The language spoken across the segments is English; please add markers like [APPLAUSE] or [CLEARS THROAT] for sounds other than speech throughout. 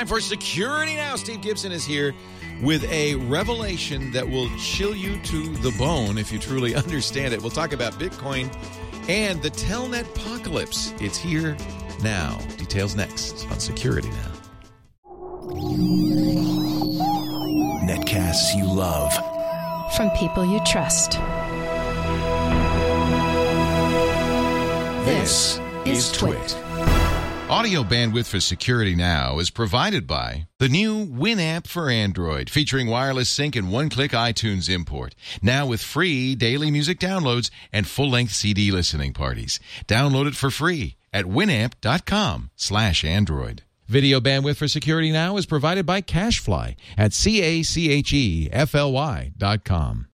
Time for Security Now. Steve Gibson is here with a revelation that will chill you to the bone if you truly [LAUGHS] understand it. We'll talk about Bitcoin and the Telnet apocalypse. It's here now. Details next on Security Now. Netcasts you love. From people you trust. This, is Twit. Audio bandwidth for Security Now is provided by the new Winamp for Android, featuring wireless sync and one-click iTunes import. Now with free daily music downloads and full-length CD listening parties. Download it for free at winamp.com slash Android. Video bandwidth for Security Now is provided by CacheFly at C-A-C-H-E-F-L-Y dot com.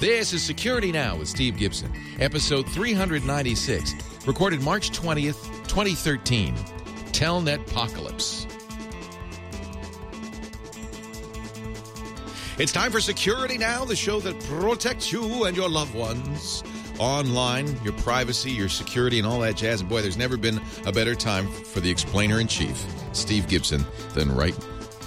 This is Security Now with Steve Gibson, episode 396, recorded March 20th, 2013. Telnet Apocalypse. It's time for Security Now, the show that protects you and your loved ones online, your privacy, your security, and all that jazz. And boy, there's never been a better time for the explainer in chief, Steve Gibson, than right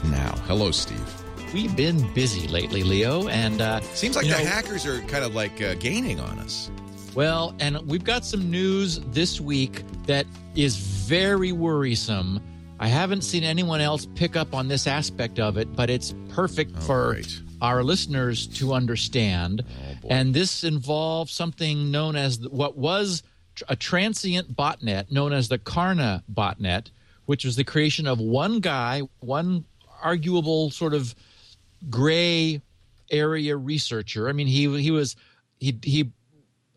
now. Hello, Steve. We've been busy lately, Leo, and uh, Seems like the know, hackers are kind of like uh, gaining on us. Well, and we've got some news this week that is very worrisome. I haven't seen anyone else pick up on this aspect of it, but it's perfect Oh, for our listeners to understand. Oh, and this involves something known as the- what was tr- a transient botnet known as the Carna botnet, which was the creation of one guy, one arguable sort of gray area researcher. I mean, he he was he he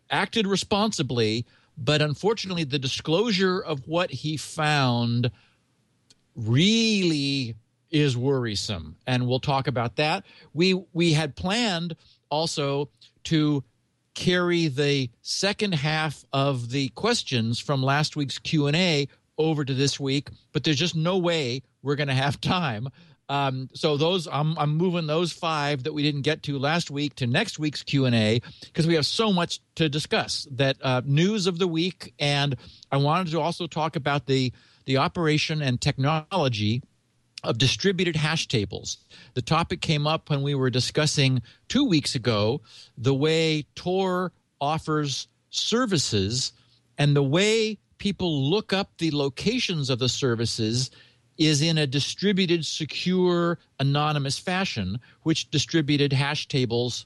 acted responsibly, but unfortunately, the disclosure of what he found really is worrisome, and we'll talk about that. We we had planned also to carry the second half of the questions from last week's q&a over to this week but there's just no way we're going to have time um, so those I'm, I'm moving those five that we didn't get to last week to next week's q&a because we have so much to discuss that uh, news of the week and i wanted to also talk about the the operation and technology of distributed hash tables. The topic came up when we were discussing two weeks ago the way Tor offers services and the way people look up the locations of the services is in a distributed, secure, anonymous fashion, which distributed hash tables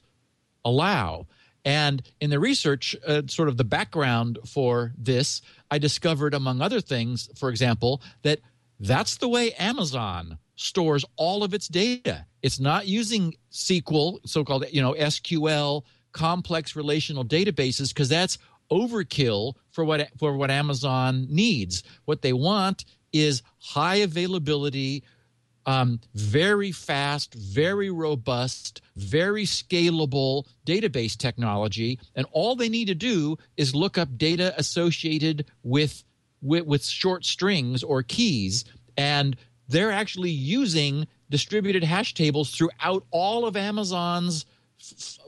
allow. And in the research, uh, sort of the background for this, I discovered, among other things, for example, that that's the way Amazon stores all of its data. It's not using SQL, so-called you know SQL, complex relational databases, because that's overkill for what for what Amazon needs. What they want is high availability, um, very fast, very robust, very scalable database technology, and all they need to do is look up data associated with with, with short strings or keys, and they're actually using distributed hash tables throughout all of Amazon's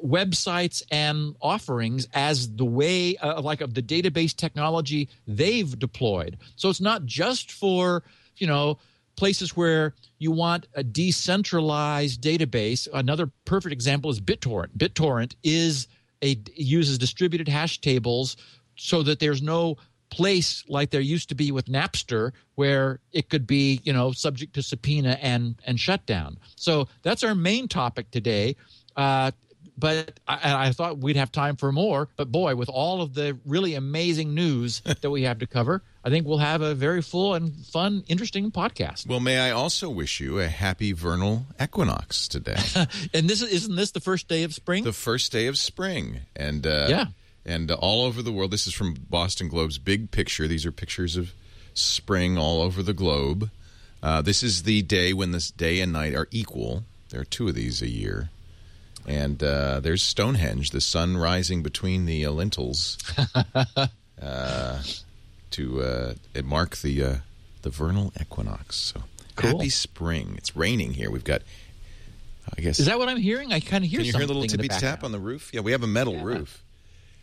websites and offerings as the way uh, like of the database technology they've deployed. So it's not just for you know places where you want a decentralized database. Another perfect example is BitTorrent. BitTorrent is a uses distributed hash tables so that there's no place like there used to be with Napster where it could be, you know, subject to subpoena and and shutdown. So that's our main topic today. Uh, but I, I thought we'd have time for more. But boy, with all of the really amazing news [LAUGHS] that we have to cover, I think we'll have a very full and fun, interesting podcast. Well, may I also wish you a happy vernal equinox today, [LAUGHS] And this is, isn't this the first day of spring? the first day of spring, and uh, Yeah. and uh, all over the world. This is from Boston Globe's big picture. These are pictures of spring all over the globe. Uh, this is the day when this day and night are equal. There are two of these a year. And uh, there's Stonehenge, the sun rising between the uh, lintels, [LAUGHS] uh, to uh, mark the uh, the vernal equinox. So Cool. happy spring! It's raining here. We've got, I guess, is that what I'm hearing? I kind of hear can you hear a little tippy tap on the roof? Yeah, we have a metal roof.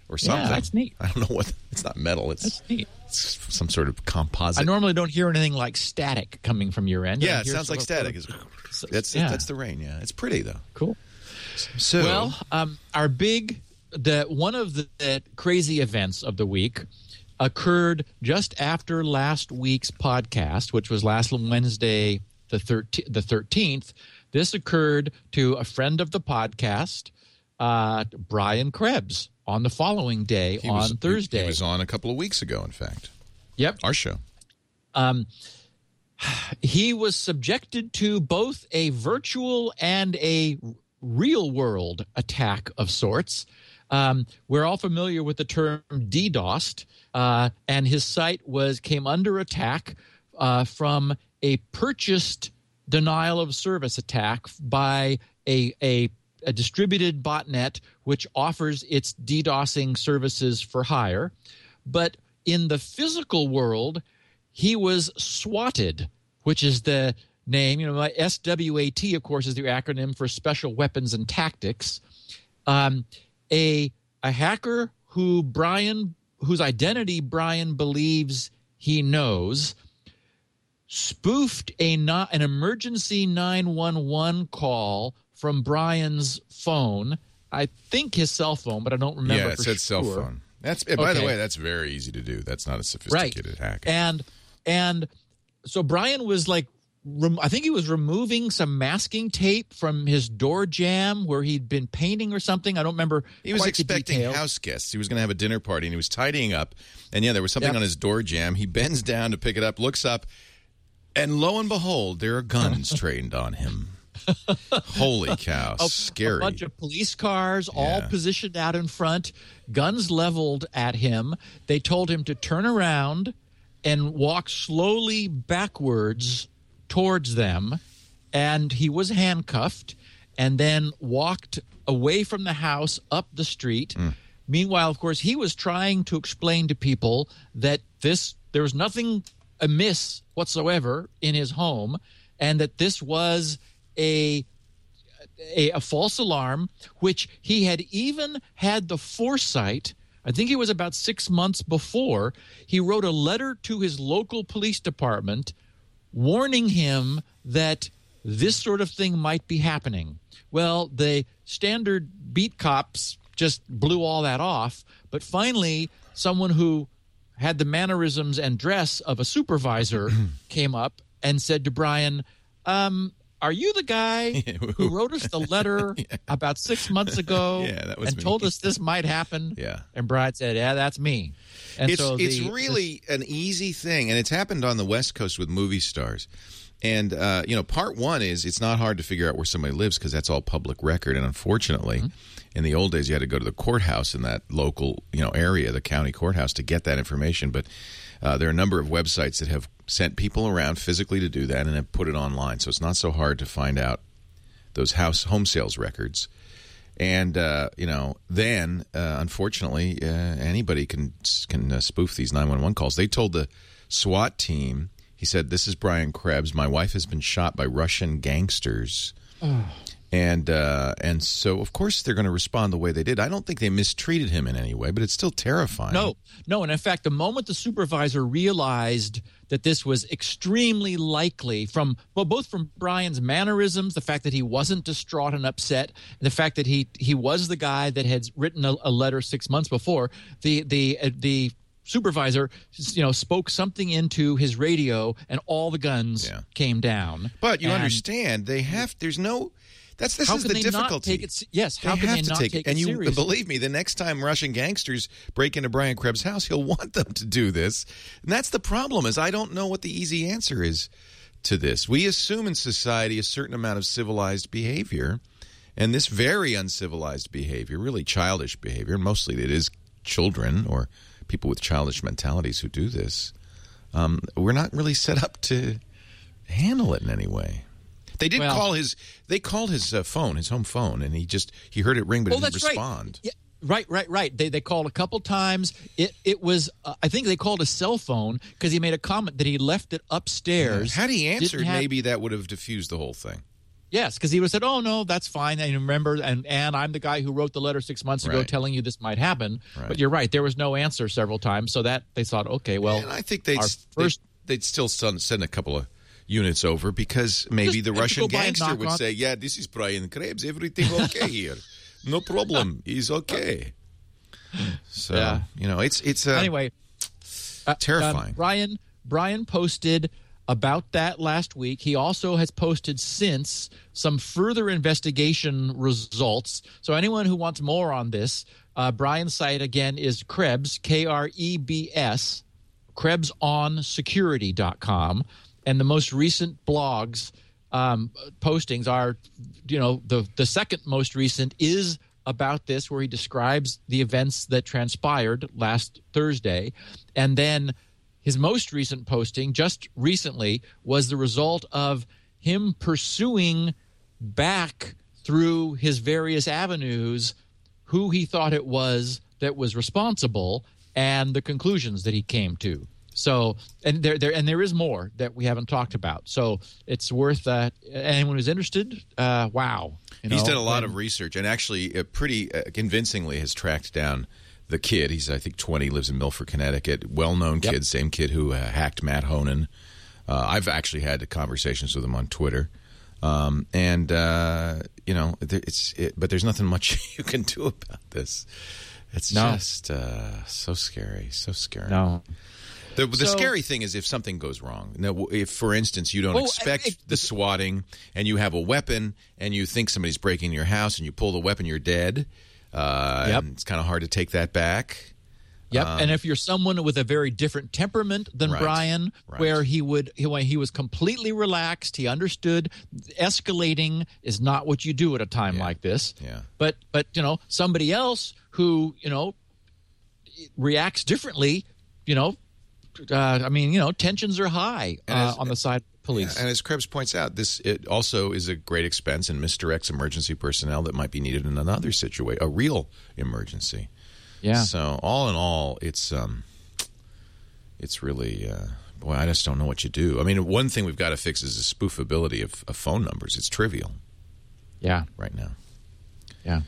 or something. that's neat. I don't know what. It's not metal. It's, That's neat. it's some sort of composite. I normally don't hear anything like static coming from your end. Yeah, it sounds like of- static. It's, that's yeah. that's the rain. Yeah, it's pretty though. Cool. So Well, um, our big the one of the, the crazy events of the week occurred just after last week's podcast, which was last Wednesday, the thirteenth. The thirteenth. This occurred to a friend of the podcast, uh, Brian Krebs, on the following day he on was, Thursday. He was on a couple of weeks ago. In fact, yep, our show. [SIGHS] he was subjected to both a virtual and a real world attack of sorts. Um, we're all familiar with the term DDoSed, uh, and his site was came under attack uh, from a purchased denial of service attack by a, a a distributed botnet which offers its DDoSing services for hire. But in the physical world, he was swatted, which is the name. You know, my SWAT, of course, is the acronym for Special Weapons and Tactics. Um, a a hacker who Brian, whose identity Brian believes he knows, spoofed a not an emergency 911 call from Brian's phone. I think his cell phone, but I don't remember. yeah, it said cell phone. That's eh, by the way, that's very easy to do. That's not a right sophisticated hack. and and so brian was like rem- i think he was removing some masking tape from his door jamb where he'd been painting or something i don't remember He was expecting house guests. He was going to have a dinner party, and he was tidying up. And yeah, there was something Yep. on his door jamb. He bends down to pick it up, looks up, and lo and behold, there are guns [LAUGHS] trained on him. Holy [LAUGHS] cow! Scary. a bunch of police cars all positioned out in front guns leveled at him they told him to turn around and walk slowly backwards towards them and he was handcuffed and then walked away from the house up the street mm. meanwhile of course he was trying to explain to people that this there was nothing amiss whatsoever in his home and that this was a a, a false alarm, which he had even had the foresight. I think it was about six months before. He wrote a letter to his local police department warning him that this sort of thing might be happening. Well, the standard beat cops just blew all that off. But finally, someone who had the mannerisms and dress of a supervisor [CLEARS THROAT] came up and said to Brian, um, are you the guy [LAUGHS] who wrote us the letter [LAUGHS] about six months ago [LAUGHS] Yeah, that was and me. told us this might happen? Yeah. And Brian said, Yeah, that's me. And it's so it's the- really an easy thing, and it's happened on the West Coast with movie stars. And uh, you know, part one is it's not hard to figure out where somebody lives because that's all public record. And unfortunately, Mm-hmm. in the old days, you had to go to the courthouse in that local you know area, the county courthouse, to get that information. But uh, there are a number of websites that have sent people around physically to do that and have put it online, so it's not so hard to find out those house home sales records. And uh, you know, then uh, unfortunately, uh, anybody can can uh, spoof these nine one one calls. They told the SWAT team. He said, "This is Brian Krebs. My wife has been shot by Russian gangsters." And uh, and so of course they're going to respond the way they did. I don't think they mistreated him in any way, but it's still terrifying. No, no. And in fact, the moment the supervisor realized that this was extremely likely from, well, both from Brian's mannerisms, the fact that he wasn't distraught and upset, and the fact that he he was the guy that had written a, a letter six months before, the the uh, the supervisor you know spoke something into his radio and all the guns Yeah. came down But you And understand they have. There's no. That's this how is can the they difficulty. not take it yes how they can have they to not take, take it. And you seriously? believe me, the next time Russian gangsters break into Brian Krebs' house, he'll want them to do this. And that's the problem. Is I don't know what the easy answer is to this. We assume in society a certain amount of civilized behavior, and this very uncivilized behavior, really childish behavior, mostly it is children or people with childish mentalities who do this. Um, we're not really set up to handle it in any way. They did Well- call his. They called his uh, phone, his home phone, and he just he heard it ring, but Oh, he didn't that's respond. right. Yeah, right, right, right. They they called a couple times. It it was uh, I think they called a cell phone because he made a comment that he left it upstairs. Had he answered, have- maybe that would have diffused the whole thing. Yes, because he would have said, "Oh no, that's fine." And remember, and and I'm the guy who wrote the letter six months ago Right. telling you this might happen. Right. But you're right; there was no answer several times, so that they thought, okay, well, and I think they'd, our they'd- first- they'd, still send, send a couple of units over because maybe Just the Russian go by and gangster would on- say, "Yeah, this is Brian Krebs. Everything okay [LAUGHS] here? No problem. He's okay." So Yeah. you know, it's it's uh, anyway, uh, terrifying. um, Brian Brian posted about that last week. He also has posted since some further investigation results. So anyone who wants more on this, uh, Brian's site again is Krebs K R E B S KrebsOnSecurity.com, and the most recent blogs um, postings are, you know, the the second most recent is about this, where he describes the events that transpired last Thursday, and then his most recent posting just recently was the result of him pursuing back through his various avenues who he thought it was that was responsible and the conclusions that he came to. So, and there, there, and there is more that we haven't talked about. So it's worth uh, anyone who's interested. Uh, wow, you He's done a lot and- of research and actually uh, pretty uh, convincingly has tracked down the kid. He's I think 20, lives in Milford, Connecticut. Well-known Yep. kid, same kid who uh, hacked Matt Honan. Uh, I've actually had conversations with him on Twitter. Um, and uh, you know, it's it, but there's nothing much [LAUGHS] you can do about this. It's No. just uh, so scary, so scary. No, The, the So- scary thing is if something goes wrong. Now, if, for instance, you don't Well, expect if- the swatting and you have a weapon and you think somebody's breaking your house and you pull the weapon, you're dead. Uh, Yep. and it's kind of hard to take that back. Yep. and if you're someone with a very different temperament than Um, Right. Brian, Right. where he would he, when he was completely relaxed, he understood escalating is not what you do at a time Yeah. like this. Yeah. But but you know somebody else who you know reacts differently, you know, uh, I mean you know tensions are high uh, as- on the side of police. And as Krebs points out, this it also is a great expense and misdirects emergency personnel that might be needed in another situation, a real emergency. yeah. So all in all, it's um, it's really uh, boy. I just don't know what you do. I mean, one thing we've got to fix is the spoofability of, of phone numbers. It's trivial yeah. right now. Yeah.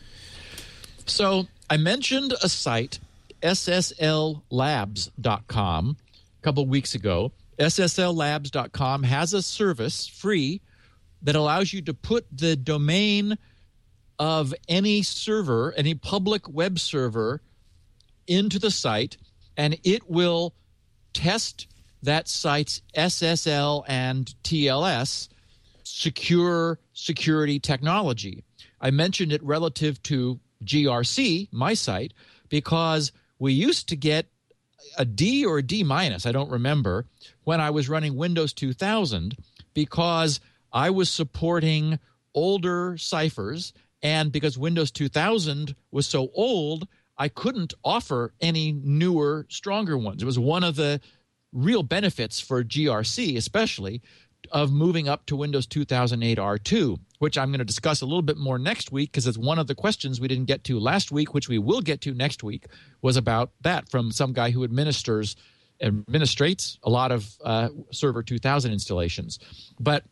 So I mentioned a site, SSLLabs.com, couple weeks ago. SSLLabs.com has a service free that allows you to put the domain of any server, any public web server, into the site, and it will test that site's SSL and TLS secure security technology. I mentioned it relative to GRC, my site, because we used to get a D or a D minus, I don't remember, when I was running Windows 2000 because I was supporting older ciphers. And because Windows 2000 was so old, I couldn't offer any newer, stronger ones. It was one of the real benefits for GRC, especially of moving up to Windows 2008 R2, which I'm going to discuss a little bit more next week because it's one of the questions we didn't get to last week, which we will get to next week, was about that from some guy who administers administrates a lot of uh, Server 2000 installations. But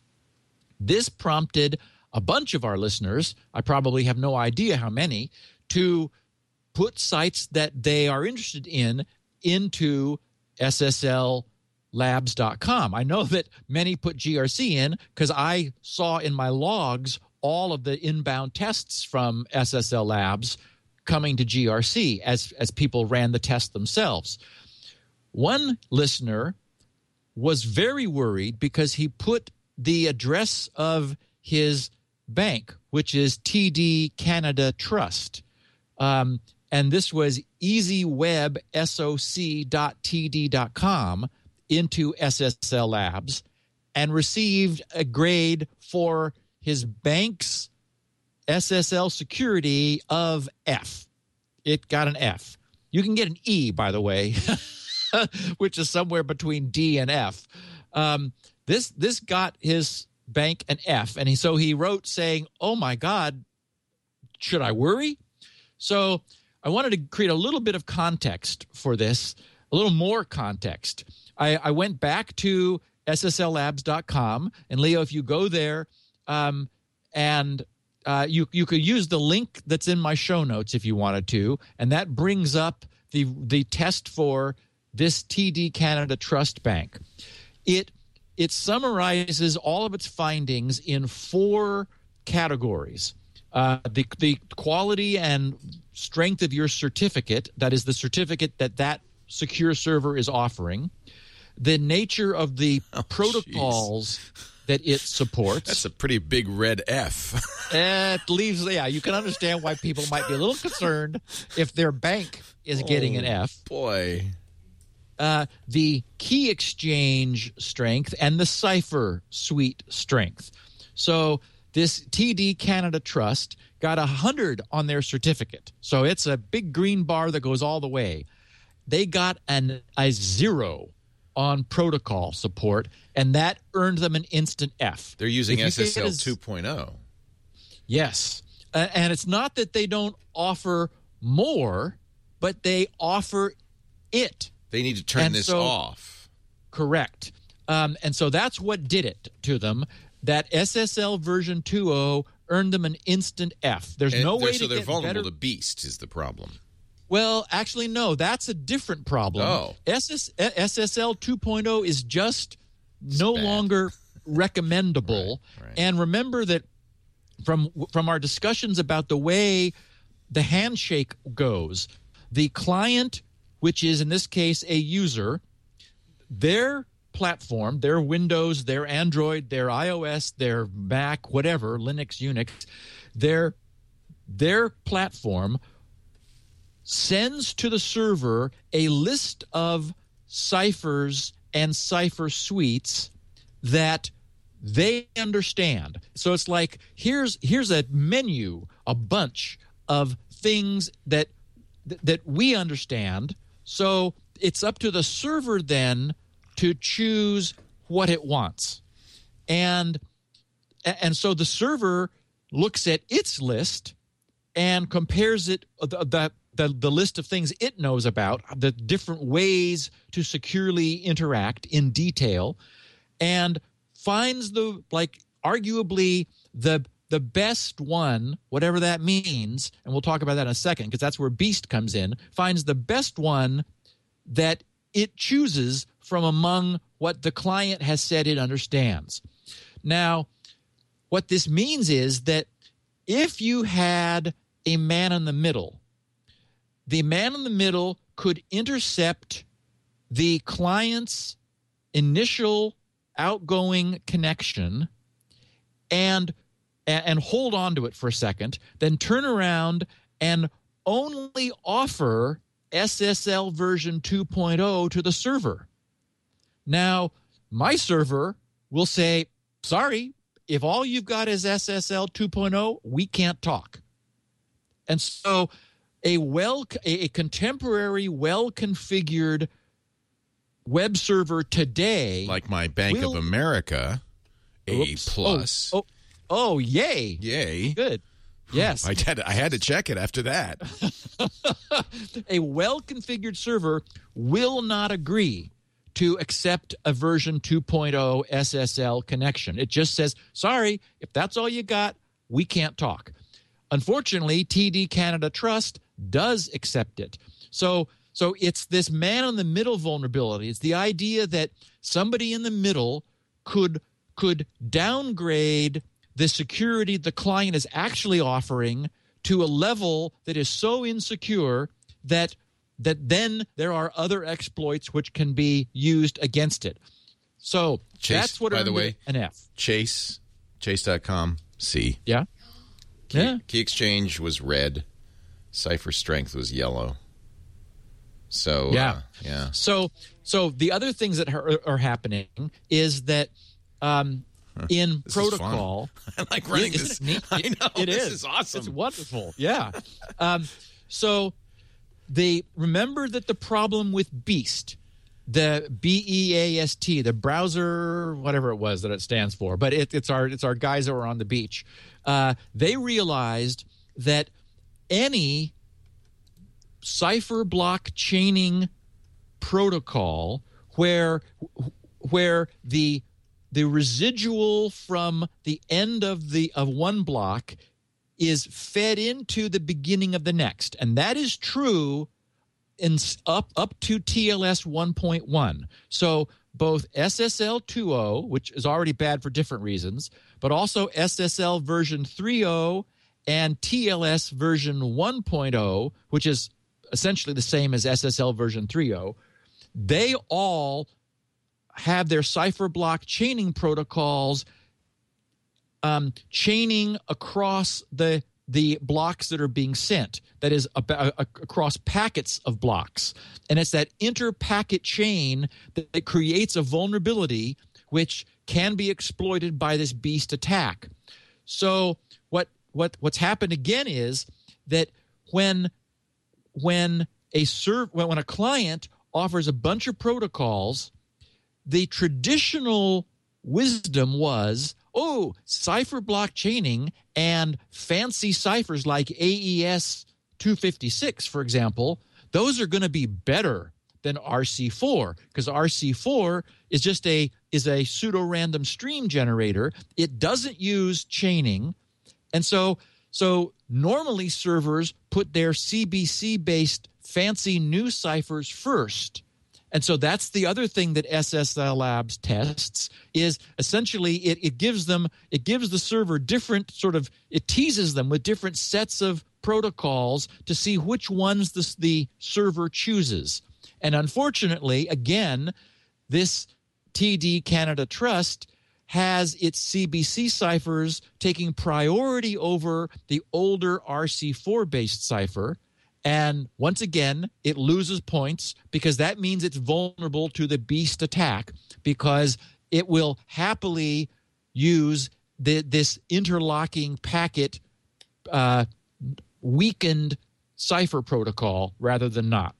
this prompted a bunch of our listeners, I probably have no idea how many, to put sites that they are interested in into SSLLabs.com. I know that many put GRC in because I saw in my logs all of the inbound tests from SSL Labs coming to GRC as, as people ran the test themselves. One listener was very worried because he put the address of his bank, which is TD Canada Trust. Um, and this was easywebsoc.td.com into SSL Labs and received a grade for his bank's SSL security of F. It got an F. You can get an E, by the way, [LAUGHS] which is somewhere between D and F. Um, this this got his bank an F, and he, so he wrote saying, "Oh my God, should I worry?" So I wanted to create a little bit of context for this, a little more context. I, I went back to SSLLabs.com, and Leo, if you go there, um, and uh, you you could use the link that's in my show notes if you wanted to, and that brings up the the test for this TD Canada Trust Bank. It it summarizes all of its findings in four categories. Uh, the the quality and strength of your certificate, that is the certificate that that secure server is offering, the nature of the [LAUGHS] Oh, protocols that it supports. That's a pretty big red F. [LAUGHS] it leaves yeah you can understand why people might be a little concerned if their bank is getting an f Boy. uh, the key exchange strength and the cipher suite strength so this td canada trust got a 100 on their certificate so it's a big green bar that goes all the way they got an a zero on protocol support and that earned them an instant f They're using SSL a- 2.0. Yes. Uh, and it's not that they don't offer more, but they offer it. They need to turn And this so- off. Correct. Um, and so that's what did it to them. That SSL version 2.0 earned them an instant F. There's And no way so to they're get vulnerable better. to Beast is the problem. Well, actually, no. That's a different problem. Oh. SS, SSL 2.0 is just no bad. longer [LAUGHS] recommendable. Right, right. And remember that from from our discussions about the way the handshake goes, the client, which is in this case a user, their platform, their Windows, their Android, their iOS, their Mac, whatever, Linux, Unix, their their platform sends to the server a list of ciphers and cipher suites that they understand. So it's like here's here's a menu, a bunch of things that that we understand. So it's up to the server then to choose what it wants. And and so the server looks at its list and compares it the, the the the list of things it knows about the different ways to securely interact in detail and finds the like arguably the the best one whatever that means and we'll talk about that in a second because that's where beast comes in finds the best one that it chooses from among what the client has said it understands. Now what this means is that if you had a man in the middle, the man in the middle could intercept the client's initial outgoing connection and and hold on to it for a second, then turn around and only offer SSL version 2.0 to the server. Now, my server will say, sorry, if all you've got is SSL 2.0, we can't talk. And so a well a contemporary well configured web server today Like my Bank Will- of America A Oops. Oh, plus. Oh, oh, oh, yay. Yay. Good. Yes. I had, I had to check it after that. [LAUGHS] a well configured server will not agree to accept a version 2.0 SSL connection. It just says, sorry, if that's all you got, we can't talk. Unfortunately, TD Canada Trust does accept it. So, so it's this man in the middle vulnerability. It's the idea that somebody in the middle could could downgrade the security the client is actually offering to a level that is so insecure that that then there are other exploits which can be used against it. So Chase, that's what by the way- an F. Chase, chase.com, C. Yeah. Yeah. Key exchange was red. Cipher strength was yellow. So, Yeah. uh, yeah. So, so the other things that are, are happening is that um, in This protocol, [LAUGHS] I like running this. it neat? [LAUGHS] I know. It this is. is awesome. It's wonderful. Yeah. um, so they remember that the problem with Beast, the B E A S T, the browser, whatever it was that it stands for, but it, it's our it's our guys that were on the beach. Uh, they realized that any cipher block chaining protocol where where the the residual from the end of the of one block is fed into the beginning of the next, and that is true in up up to TLS 1.1. So both SSL 2.0, which is already bad for different reasons, but also SSL version 3.0 and TLS version 1.0, which is essentially the same as SSL version 3.0, they all have their cipher block chaining protocols um, chaining across the the blocks that are being sent. That is across packets of blocks. And it's that inter-packet chain that, that creates a vulnerability which can be exploited by this beast attack. So what what what's happened again is that when when a serv- when a client offers a bunch of protocols the traditional wisdom was oh, cipher block chaining and fancy ciphers like AES 256, for example, those are going to be better than RC4 because RC4 is just a is a pseudo random stream generator. It doesn't use chaining. And so so normally servers put their CBC based fancy new ciphers first and so that's the other thing that SSL Labs tests is essentially it, it gives them it gives the server different sort of it teases them with different sets of protocols to see which ones the, the server chooses. And unfortunately, again, this TD Canada Trust has its CBC ciphers taking priority over the older RC4 based cipher and once again, it loses points because that means it's vulnerable to the beast attack because it will happily use the, this interlocking packet uh, weakened cipher protocol rather than not.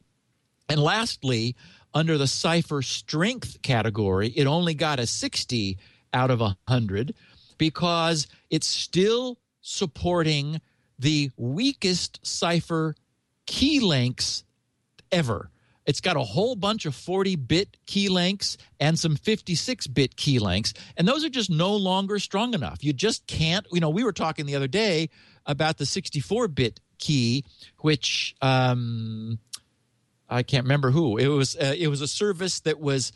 And lastly, under the cipher strength category, it only got a 60 out of 100 because it's still supporting the weakest cipher key lengths ever. It's got a whole bunch of 40 bit key lengths and some 56 bit key lengths. And those are just no longer strong enough. You just can't, you know, we were talking the other day about the 64 bit key, which um, I can't remember who. It was, uh, it was a service that was.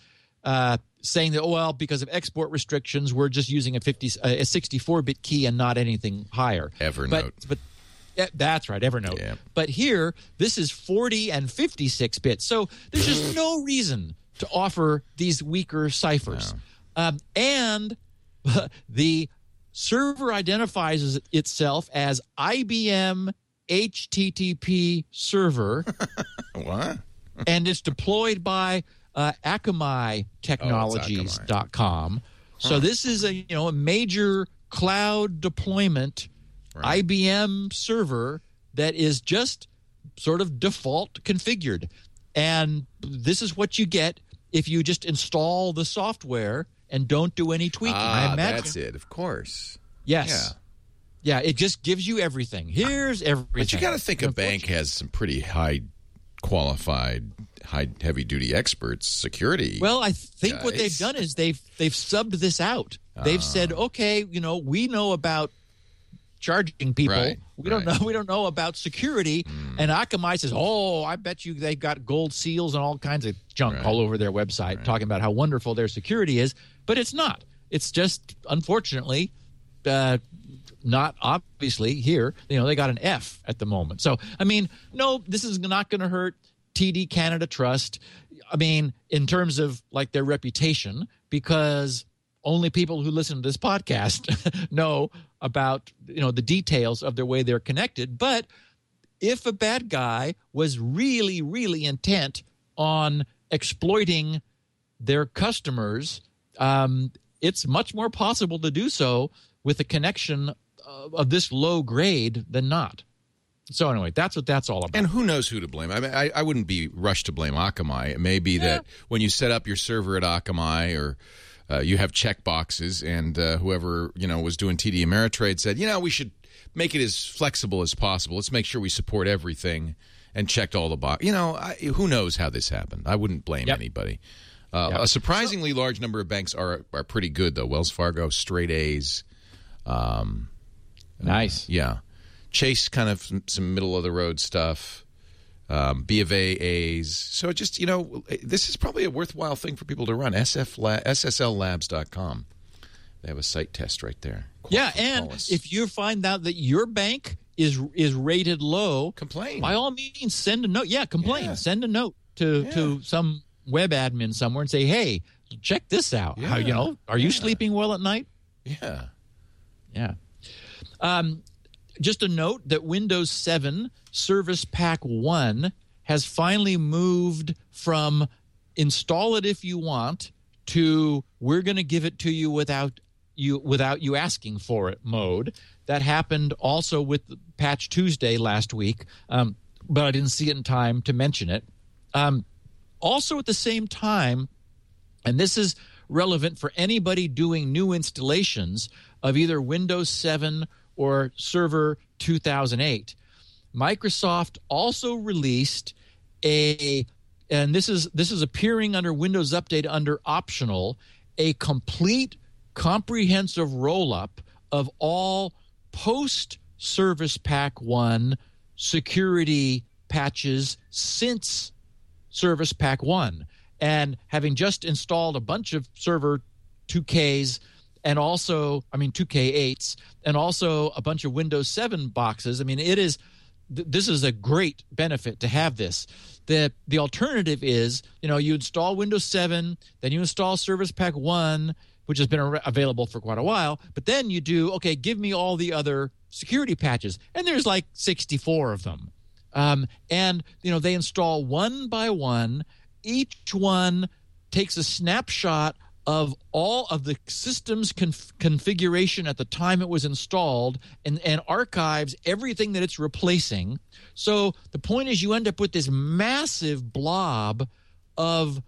Uh, saying that, oh, well, because of export restrictions, we're just using a 50, a 64 bit key and not anything higher. Evernote. But, but yeah, that's right, Evernote. Yeah. But here, this is 40 and 56 bits. So there's just no reason to offer these weaker ciphers. No. Um, and [LAUGHS] the server identifies itself as IBM HTTP server. [LAUGHS] what? and it's deployed by uh, Akamai Technologies.com. Oh, huh. So this is a you know a major cloud deployment right. IBM server that is just sort of default configured. And this is what you get if you just install the software and don't do any tweaking. Ah, I imagine. that's it. Of course. Yes. Yeah. yeah. it just gives you everything. Here's everything. But you got to think a bank has some pretty high qualified high heavy duty experts security well i think guys. what they've done is they've they've subbed this out they've uh, said okay you know we know about charging people. Right, we don't know. [LAUGHS] We don't know about security. Mm. And Akamai says, "Oh, I bet you they've got gold seals and all kinds of junk right. all over their website, talking about how wonderful their security is." But it's not. It's just unfortunately uh, not obviously here. You know, they got an F at the moment. So I mean, no, this is not going to hurt TD Canada Trust. I mean, in terms of like their reputation, because only people who listen to this podcast [LAUGHS] know about you know the details of their way they're connected but if a bad guy was really really intent on exploiting their customers um, it's much more possible to do so with a connection of, of this low grade than not so anyway, that's what that's all about. And who knows who to blame? I mean, I, I wouldn't be rushed to blame Akamai. It may be yeah. that when you set up your server at Akamai or uh, you have check boxes, and uh, whoever you know was doing TD Ameritrade said, you know, we should make it as flexible as possible. Let's make sure we support everything, and checked all the box. You know, I, who knows how this happened? I wouldn't blame yep. anybody. Uh, Yeah. A surprisingly large number of banks are are pretty good though. Wells Fargo, straight A's. Um, Nice. yeah, Chase kind of some, middle of the road stuff. Um, B of A A's. So just you know, this is probably a worthwhile thing for people to run. SF la- SSLLabs.com. They have a site test right there. Yeah, and us. if you find out that your bank is is rated low, complain, by all means send a note. Yeah, complain. Yeah. Send a note to Yeah. to some web admin somewhere and say, "Hey, check this out. How you know? Are you sleeping well at night?" yeah. Yeah. Um, just a note that Windows 7 Service Pack 1 has finally moved from install it if you want to we're going to give it to you without you without you asking for it mode. That happened also with Patch Tuesday last week, um, but I didn't see it in time to mention it. Um, also, at the same time, and this is relevant for anybody doing new installations of either Windows 7 or Server 2008. Microsoft also released a and this is this is appearing under Windows Update under optional a complete comprehensive roll up of all post Service Pack 1 security patches since Service Pack 1 and having just installed a bunch of server 2Ks and also, I mean, 2K8s and also a bunch of Windows 7 boxes. I mean, it is th- this is a great benefit to have this. The the alternative is, you know, you install Windows 7, then you install Service Pack 1, which has been available for quite a while, but then you do, okay, give me all the other security patches. And there's like 64 of them. Um, and you know they install one by one. Each one takes a snapshot of all of the system's conf- configuration at the time it was installed and, and archives everything that it's replacing. So the point is, you end up with this massive blob of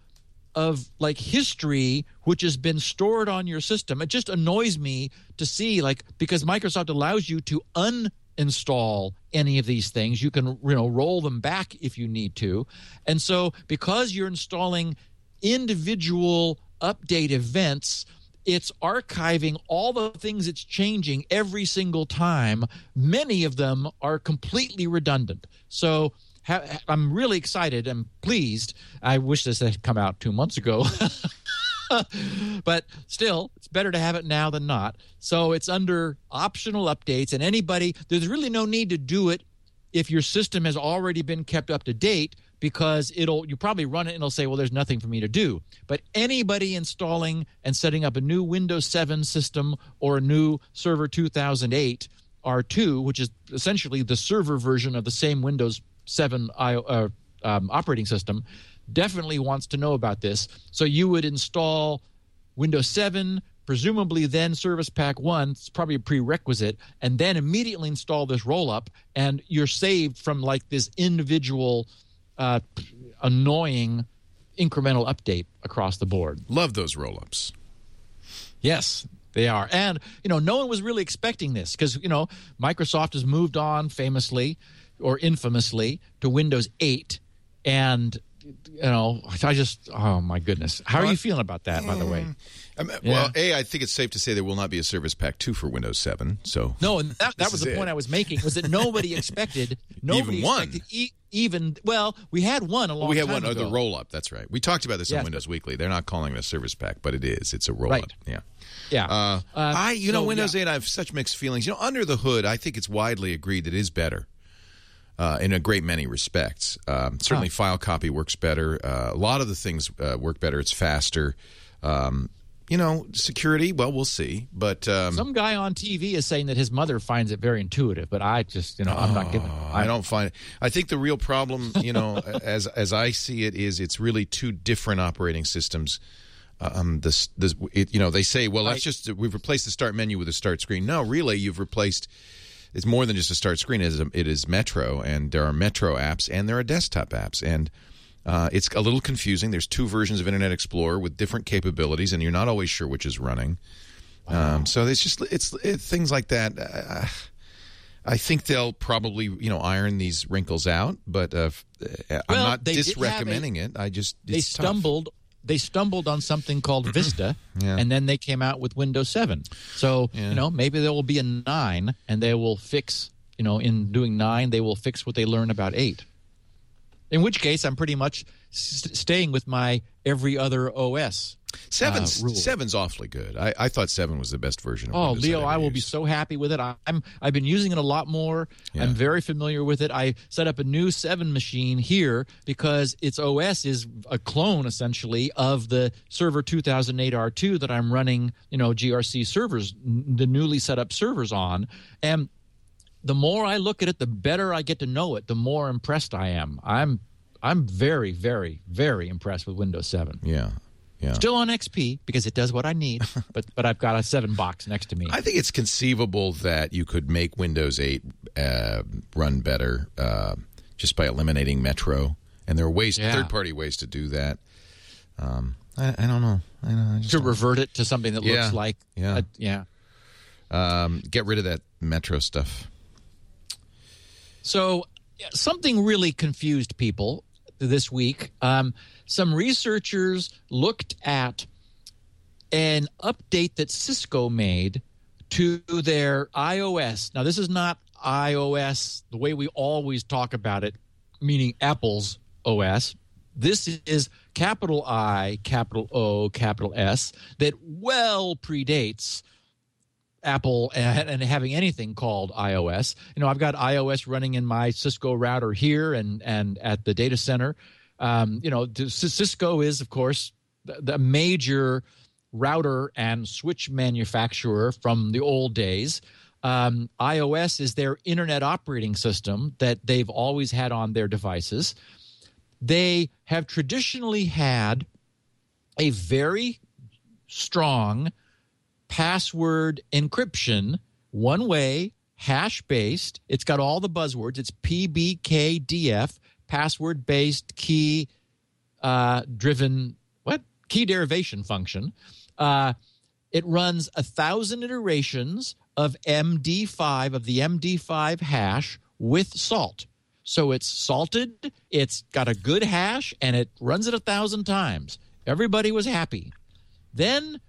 of like history which has been stored on your system. It just annoys me to see like because Microsoft allows you to uninstall any of these things. You can you know roll them back if you need to. And so because you're installing individual update events, it's archiving all the things it's changing every single time. Many of them are completely redundant. So ha- I'm really excited. I'm pleased. I wish this had come out two months ago. [LAUGHS] but still, it's better to have it now than not. So it's under optional updates, and anybody, there's really no need to do it if your system has already been kept up to date because it'll you probably run it and it'll say well there's nothing for me to do. But anybody installing and setting up a new windows 7 system or a new server 2008 r2 which is essentially the server version of the same windows 7 I, uh, um, operating system definitely wants to know about this. So you would install windows 7 presumably then service pack 1 it's probably a prerequisite and then immediately install this rollup, and you're saved from like this individual uh, annoying incremental update across the board. Love those roll ups. Yes, they are. And, you know, no one was really expecting this because, you know, Microsoft has moved on famously or infamously to Windows 8. And, you know, I just, oh my goodness. How are you feeling about that, by the way? Um, Yeah. Well, A, I think it's safe to say there will not be a Service Pack 2 for Windows 7. So No, and that, that was the it. point I was making was that nobody [LAUGHS] expected, nobody one. expected e- even, well, we had one a long we have time one, ago. the roll up. That's right. We talked about this on Windows Weekly. They're not calling it a Service Pack, but it is. It's a roll up. Right. Yeah. Yeah. Uh, Uh, I, you know, Windows yeah. 8, I have such mixed feelings. You know, under the hood, I think it's widely agreed that it is better uh, in a great many respects. Um, certainly, file copy works better. Uh, a lot of the things uh, work better. It's faster. Um, you know, security, well, we'll see. But um, Some guy on TV is saying that his mother finds it very intuitive, but I just, you know, I'm not giving. I don't find it. I think the real problem, you know, [LAUGHS] as as I see it, is it's really two different operating systems. Um, this, this, it, you know, they say, well, let's just we've replaced the start menu with a start screen. No, really, you've replaced. It's more than just a start screen. It is, it is Metro, and there are Metro apps, and there are desktop apps, and uh, it's a little confusing. There's two versions of Internet Explorer with different capabilities, and you're not always sure which is running. Um, so it's just it's, it, things like that. Uh, I think they'll probably you know iron these wrinkles out, but uh, uh, I'm Well, not disrecommending it. I just They stumbled. They stumbled on something called mm-hmm. Vista, Yeah. and then they came out with Windows 7. So, Yeah. you know, maybe there will be a 9 and they will fix, you know, in doing 9, they will fix what they learn about 8. In which case, I'm pretty much st- staying with my every other OS. Seven's uh, seven's awfully good. I, I thought seven was the best version. of Oh, Windows Leo, I ever will be so happy with it. I- I'm I've been using it a lot more. Yeah. I'm very familiar with it. I set up a new 7 machine here because its OS is a clone essentially of the server 2008 R2 that I'm running, you know, GRC servers, the newly set up servers on. And the more I look at it, the better I get to know it, the more impressed I am. I'm I'm very very very impressed with Windows 7. Yeah, yeah. Still on XP because it does what I need, [LAUGHS] but but I've got a 7 box next to me. I think it's conceivable that you could make Windows 8 uh, run better uh, just by eliminating Metro, and there are ways, Yeah. third-party ways to do that. Um, I, I don't know. I, know, I just to revert it to something that Yeah. looks like Yeah. a- yeah. um, get rid of that Metro stuff. So something really confused people this week. Um, some researchers looked at an update that Cisco made to their iOS. Now, this is not iOS the way we always talk about it, meaning Apple's OS. This is capital I, capital O, capital S that well predates Apple and, and having anything called iOS. You know, I've got iOS running in my Cisco router here and and at the data center. Um, you know, Cisco is of course the, major router and switch manufacturer from the old days. Um, iOS is their internet operating system that they've always had on their devices. They have traditionally had a very strong password encryption, one way, hash based. It's got all the buzzwords. It's PBKDF, password based key uh, driven, what? Key derivation function. Uh, it runs a thousand iterations of MD5, of the MD5 hash with salt. So it's salted, it's got a good hash, and it runs it a thousand times. Everybody was happy. Then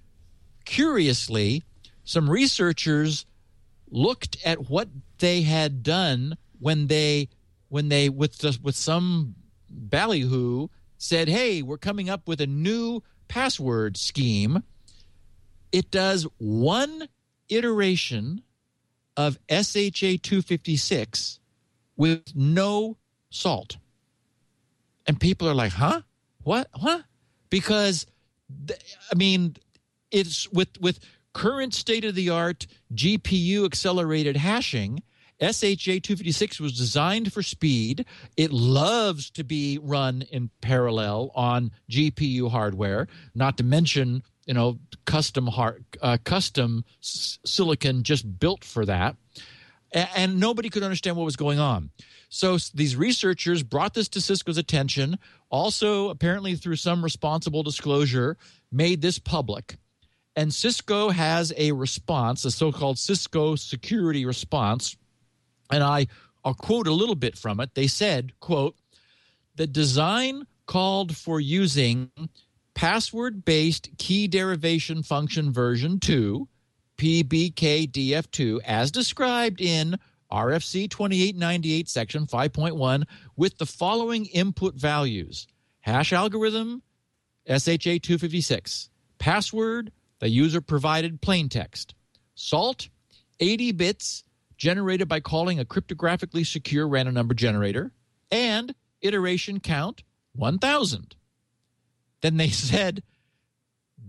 curiously, some researchers looked at what they had done when they when they with with some ballyhoo said, "Hey, we're coming up with a new password scheme." It does one iteration of SHA 256 with no salt. And people are like, "Huh? What? Huh?" Because I mean, it's with with current state of the art GPU accelerated hashing. SHA 256 was designed for speed. It loves to be run in parallel on GPU hardware. Not to mention, you know, custom hard, uh, custom s- silicon just built for that. A- and nobody could understand what was going on. So these researchers brought this to Cisco's attention. Also, apparently through some responsible disclosure, made this public. And Cisco has a response, a so-called Cisco security response, and I I'll quote a little bit from it. They said, "quote The design called for using password-based key derivation function version 2 PBKDF2 as described in RFC 2898 section 5.1 with the following input values. Hash algorithm SHA 256 password the user provided plain text. Salt 80 bits generated by calling a cryptographically secure random number generator and iteration count 1000 then they [LAUGHS] said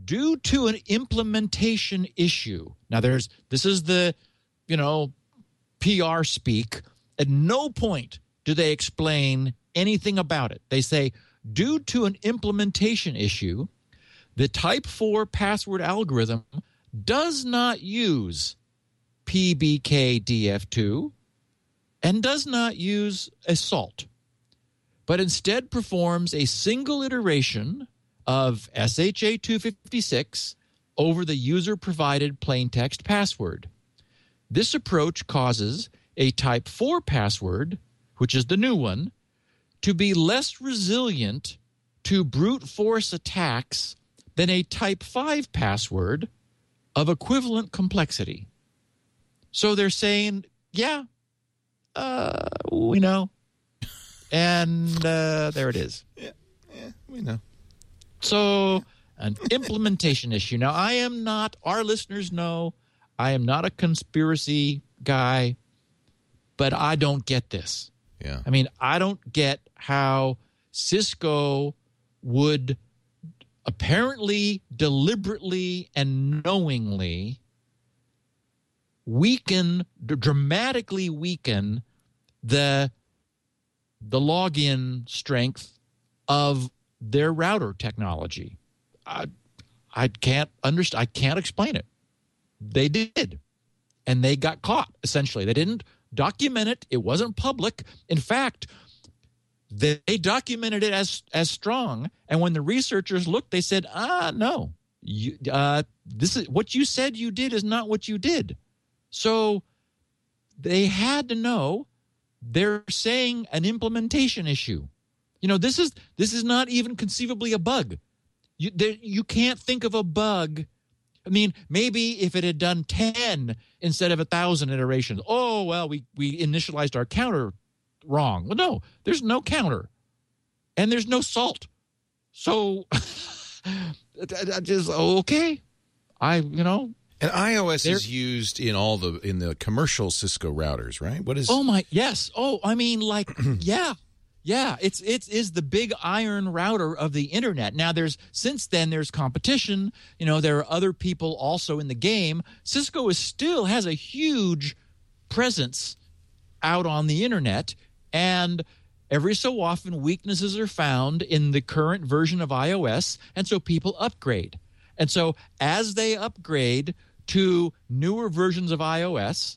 due to an implementation issue. Now there's this is the you know PR speak. At no point do they explain anything about it. They say due to an implementation issue, the type 4 password algorithm does not use PBKDF2 and does not use a salt, but instead performs a single iteration of SHA 256 over the user provided plain text password. This approach causes a type 4 password, which is the new one, to be less resilient to brute force attacks than a type 5 password of equivalent complexity. So they're saying, yeah, uh, we know. And uh, there it is. Yeah, we know. So, an implementation issue. Now, I am not, our listeners know, I am not a conspiracy guy, but I don't get this. Yeah. I mean, I don't get how Cisco would apparently deliberately and knowingly weaken dramatically weaken the the login strength of their router technology. I I can't understand I can't explain it. They did. And they got caught essentially. They didn't document it. It wasn't public. In fact, they, they documented it as as strong. And when the researchers looked, they said, "Ah, no, you, uh, this is what you said you did is not what you did." So they had to know. They're saying an implementation issue. You know, this is this is not even conceivably a bug. You there, you can't think of a bug. I mean, maybe if it had done ten instead of a thousand iterations. Oh well, we we initialized our counter wrong. Well, no, there's no counter, and there's no salt. So, [LAUGHS] just okay. I you know And iOS is used in all the in the commercial Cisco routers, right? What is Oh my yes. Oh, I mean like [CLEARS THROAT] yeah. Yeah, it's it's is the big iron router of the internet. Now there's since then there's competition, you know, there are other people also in the game. Cisco is still has a huge presence out on the internet and every so often weaknesses are found in the current version of iOS and so people upgrade. And so as they upgrade to newer versions of iOS,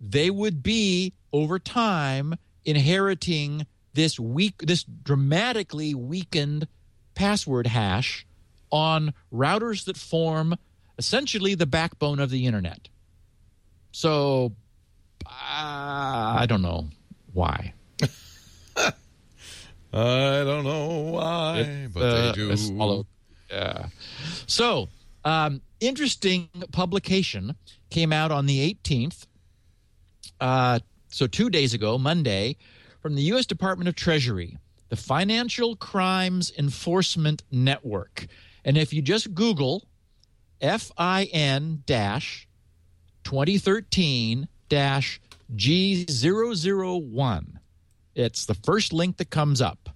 they would be over time inheriting this weak this dramatically weakened password hash on routers that form essentially the backbone of the internet. So uh, I don't know why. [LAUGHS] I don't know why, but Uh, they do. Yeah. So, um, interesting publication came out on the 18th. Uh, so, two days ago, Monday, from the U.S. Department of Treasury, the Financial Crimes Enforcement Network. And if you just Google FIN 2013 G001, it's the first link that comes up.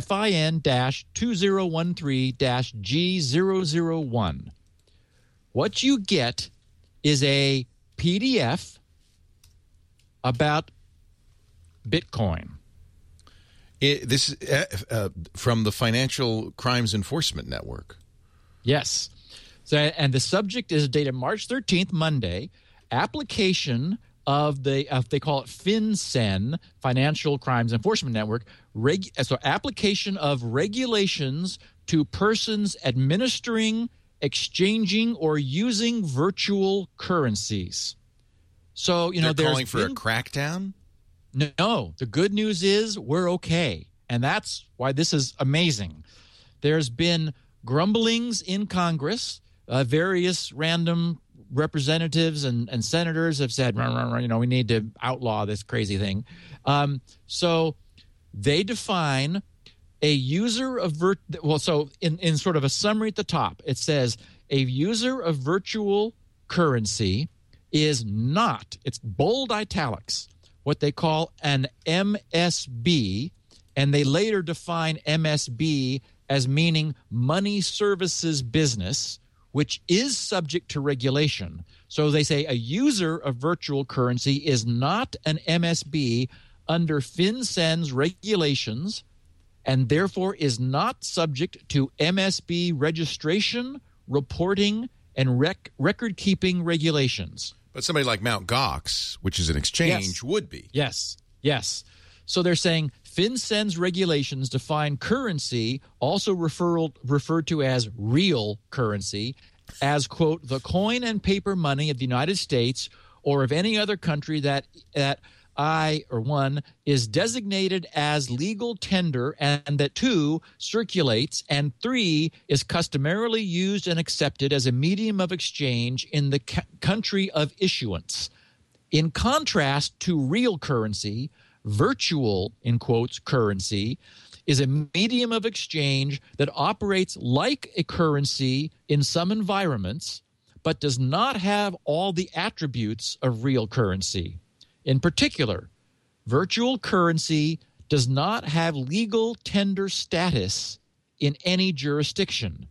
FIN 2013 G001. What you get is a PDF about Bitcoin. It, this is uh, uh, from the Financial Crimes Enforcement Network. Yes. So, and the subject is dated March 13th, Monday. Application of the, uh, they call it FinCEN, Financial Crimes Enforcement Network. Reg, so, application of regulations to persons administering, exchanging, or using virtual currencies. So, you know, They're calling for a crackdown. no, the good news is we're okay. And that's why this is amazing. There's been grumblings in Congress. Uh, various random representatives and, and senators have said, "Rah, rah, rah, you know, we need to outlaw this crazy thing. Um, so they define a user of vir- well, so in, in sort of a summary at the top, it says a user of virtual currency is not, it's bold italics, what they call an MSB, and they later define MSB as meaning money services business, which is subject to regulation. So they say a user of virtual currency is not an MSB under FinCEN's regulations and therefore is not subject to MSB registration, reporting, and rec- record keeping regulations. But somebody like Mount Gox, which is an exchange, Yes. would be. Yes, yes. So they're saying FinCEN's regulations define currency, also referred referred to as real currency, as quote the coin and paper money of the United States or of any other country that that I or one is designated as legal tender and that two circulates and three is customarily used and accepted as a medium of exchange in the country of issuance. In contrast to real currency, virtual in quotes currency is a medium of exchange that operates like a currency in some environments but does not have all the attributes of real currency. In particular, virtual currency does not have legal tender status in any jurisdiction.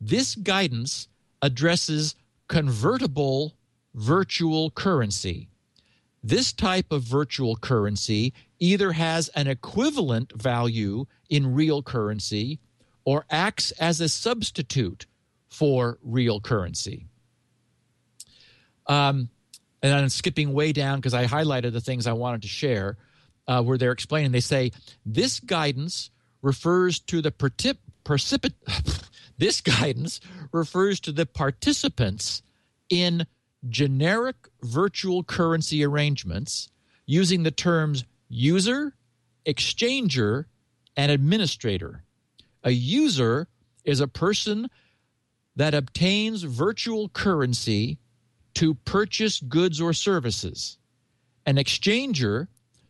This guidance addresses convertible virtual currency. This type of virtual currency either has an equivalent value in real currency or acts as a substitute for real currency. Um, and I'm skipping way down because I highlighted the things I wanted to share, uh, where they're explaining. They say this guidance refers to the particip- precipit. [SIGHS] this guidance refers to the participants in generic virtual currency arrangements using the terms user, exchanger, and administrator. A user is a person that obtains virtual currency to purchase goods or services. An exchanger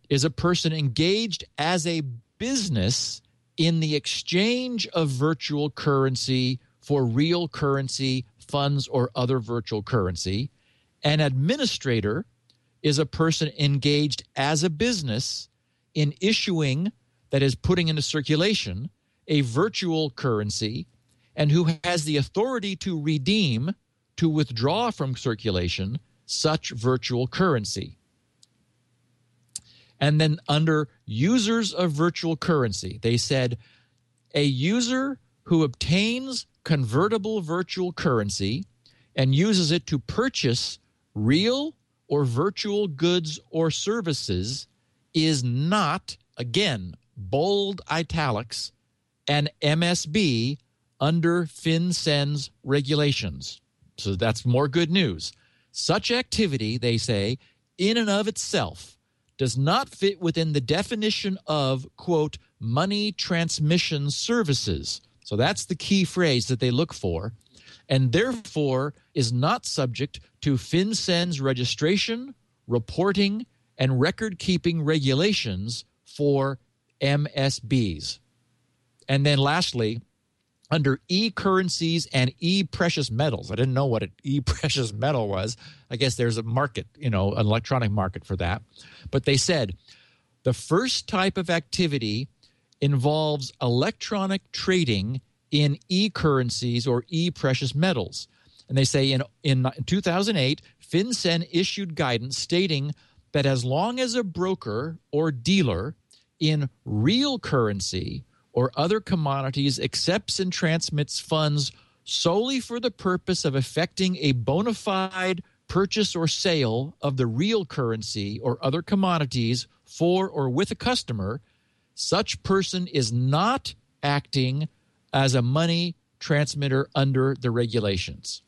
is a person engaged as a business in the exchange of virtual currency for real currency, funds, or other virtual currency. An administrator is a person engaged as a business in issuing, that is, putting into circulation, a virtual currency and who has the authority to redeem, to withdraw from circulation such virtual currency. And then under users of virtual currency, they said a user who obtains convertible virtual currency and uses it to purchase real or virtual goods or services is not, again, bold italics, an MSB under FinCEN's regulations. So that's more good news. Such activity, they say, in and of itself does not fit within the definition of, quote, money transmission services. So that's the key phrase that they look for, and therefore is not subject to FinCEN's registration, reporting, and record keeping regulations for MSBs. And then lastly, under e currencies and e precious metals. I didn't know what an [LAUGHS] e precious metal was. I guess there's a market, you know, an electronic market for that. But they said the first type of activity involves electronic trading in e currencies or e precious metals. And they say in, in 2008, FinCEN issued guidance stating that as long as a broker or dealer in real currency or other commodities accepts and transmits funds solely for the purpose of effecting a bona fide purchase or sale of the real currency or other commodities for or with a customer, such person is not acting as a money transmitter under the regulations.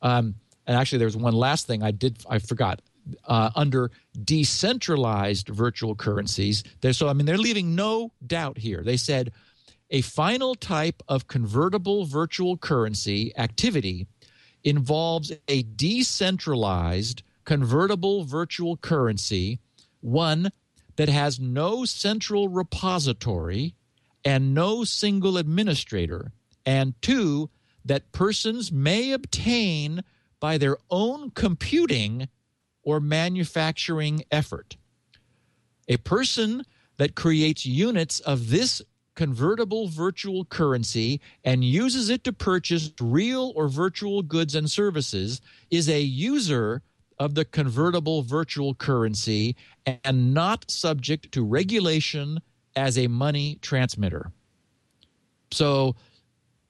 Um, and actually, there's one last thing I did I forgot. Uh, under decentralized virtual currencies, so I mean they're leaving no doubt here. They said a final type of convertible virtual currency activity involves a decentralized convertible virtual currency, one that has no central repository and no single administrator, and two, that persons may obtain by their own computing or manufacturing effort. A person that creates units of this convertible virtual currency and uses it to purchase real or virtual goods and services is a user of the convertible virtual currency and not subject to regulation as a money transmitter. So,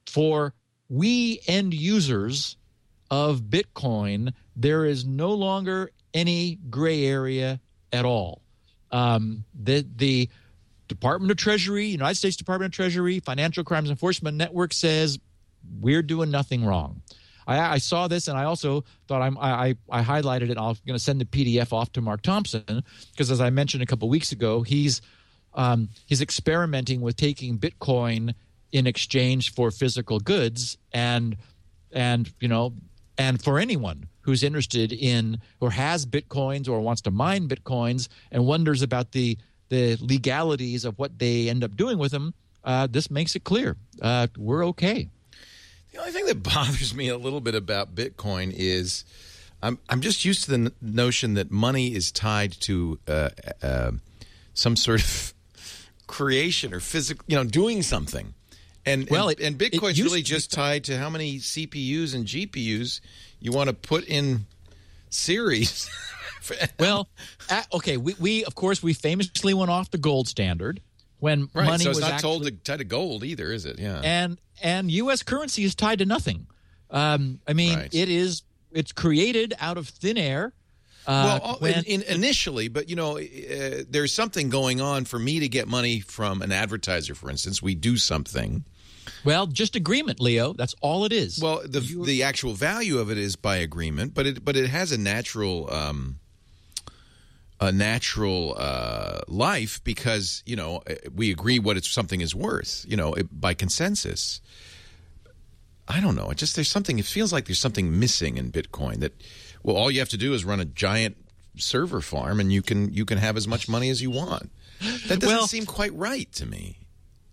for we end users of Bitcoin, there is no longer any gray area at all. Um, the the Department of Treasury, United States Department of Treasury, Financial Crimes Enforcement Network says we're doing nothing wrong. I, I saw this and I also thought I'm, I, I highlighted it. I'm going to send the PDF off to Mark Thompson because, as I mentioned a couple weeks ago, he's um, he's experimenting with taking Bitcoin in exchange for physical goods and and you know and for anyone who's interested in or has bitcoins or wants to mine bitcoins and wonders about the the legalities of what they end up doing with them uh, this makes it clear uh, we're okay. The only thing that [LAUGHS] bothers me a little bit about Bitcoin is I'm I'm just used to the n- notion that money is tied to uh, uh, some sort of creation or physical, you know, doing something. And Well, and, it- and Bitcoin's really just tied to how many CPUs and GPUs you want to put in series. [LAUGHS] well okay we, we of course we famously went off the gold standard when right, money so it's was not actually, told to, tied to gold either, is it? Yeah. and and U.S. currency is tied to nothing. Um, I mean, Right. it is it's created out of thin air. Uh, well, in, in, initially, but you know, uh, there's something going on for me to get money from an advertiser. For instance, we do something. well, just agreement, Leo. That's all it is. Well, the the actual value of it is by agreement, but it but it has a natural um, a natural uh, life because you know we agree what it's something is worth. You know, it, by consensus. I don't know. It just there's something. It feels like there's something missing in Bitcoin. That well, all you have to do is run a giant server farm, and you can you can have as much money as you want. That doesn't Well- seem quite right to me.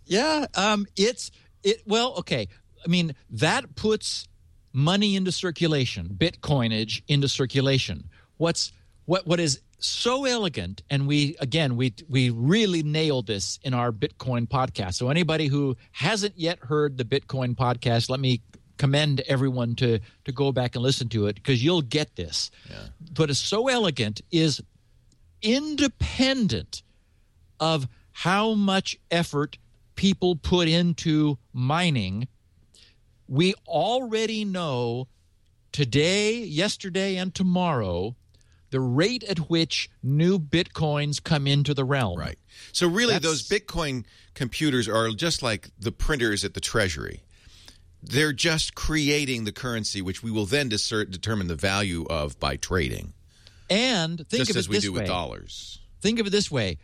yeah, um, it's it. Well, okay. I mean, that puts money into circulation, Bitcoinage into circulation. What's what what is so elegant, and we again we we really nailed this in our Bitcoin podcast. So anybody who hasn't yet heard the Bitcoin podcast, let me commend everyone to to go back and listen to it because you'll get this. But it's so elegant is independent of how much effort people put into mining, we already know today, yesterday, and tomorrow the rate at which new bitcoins come into the realm. Right. So really, That's- those Bitcoin computers are just like the printers at the Treasury. They're just creating the currency, which we will then discern, determine the value of by trading, And think of it. just of as it we this do way. with dollars. Think of it this way: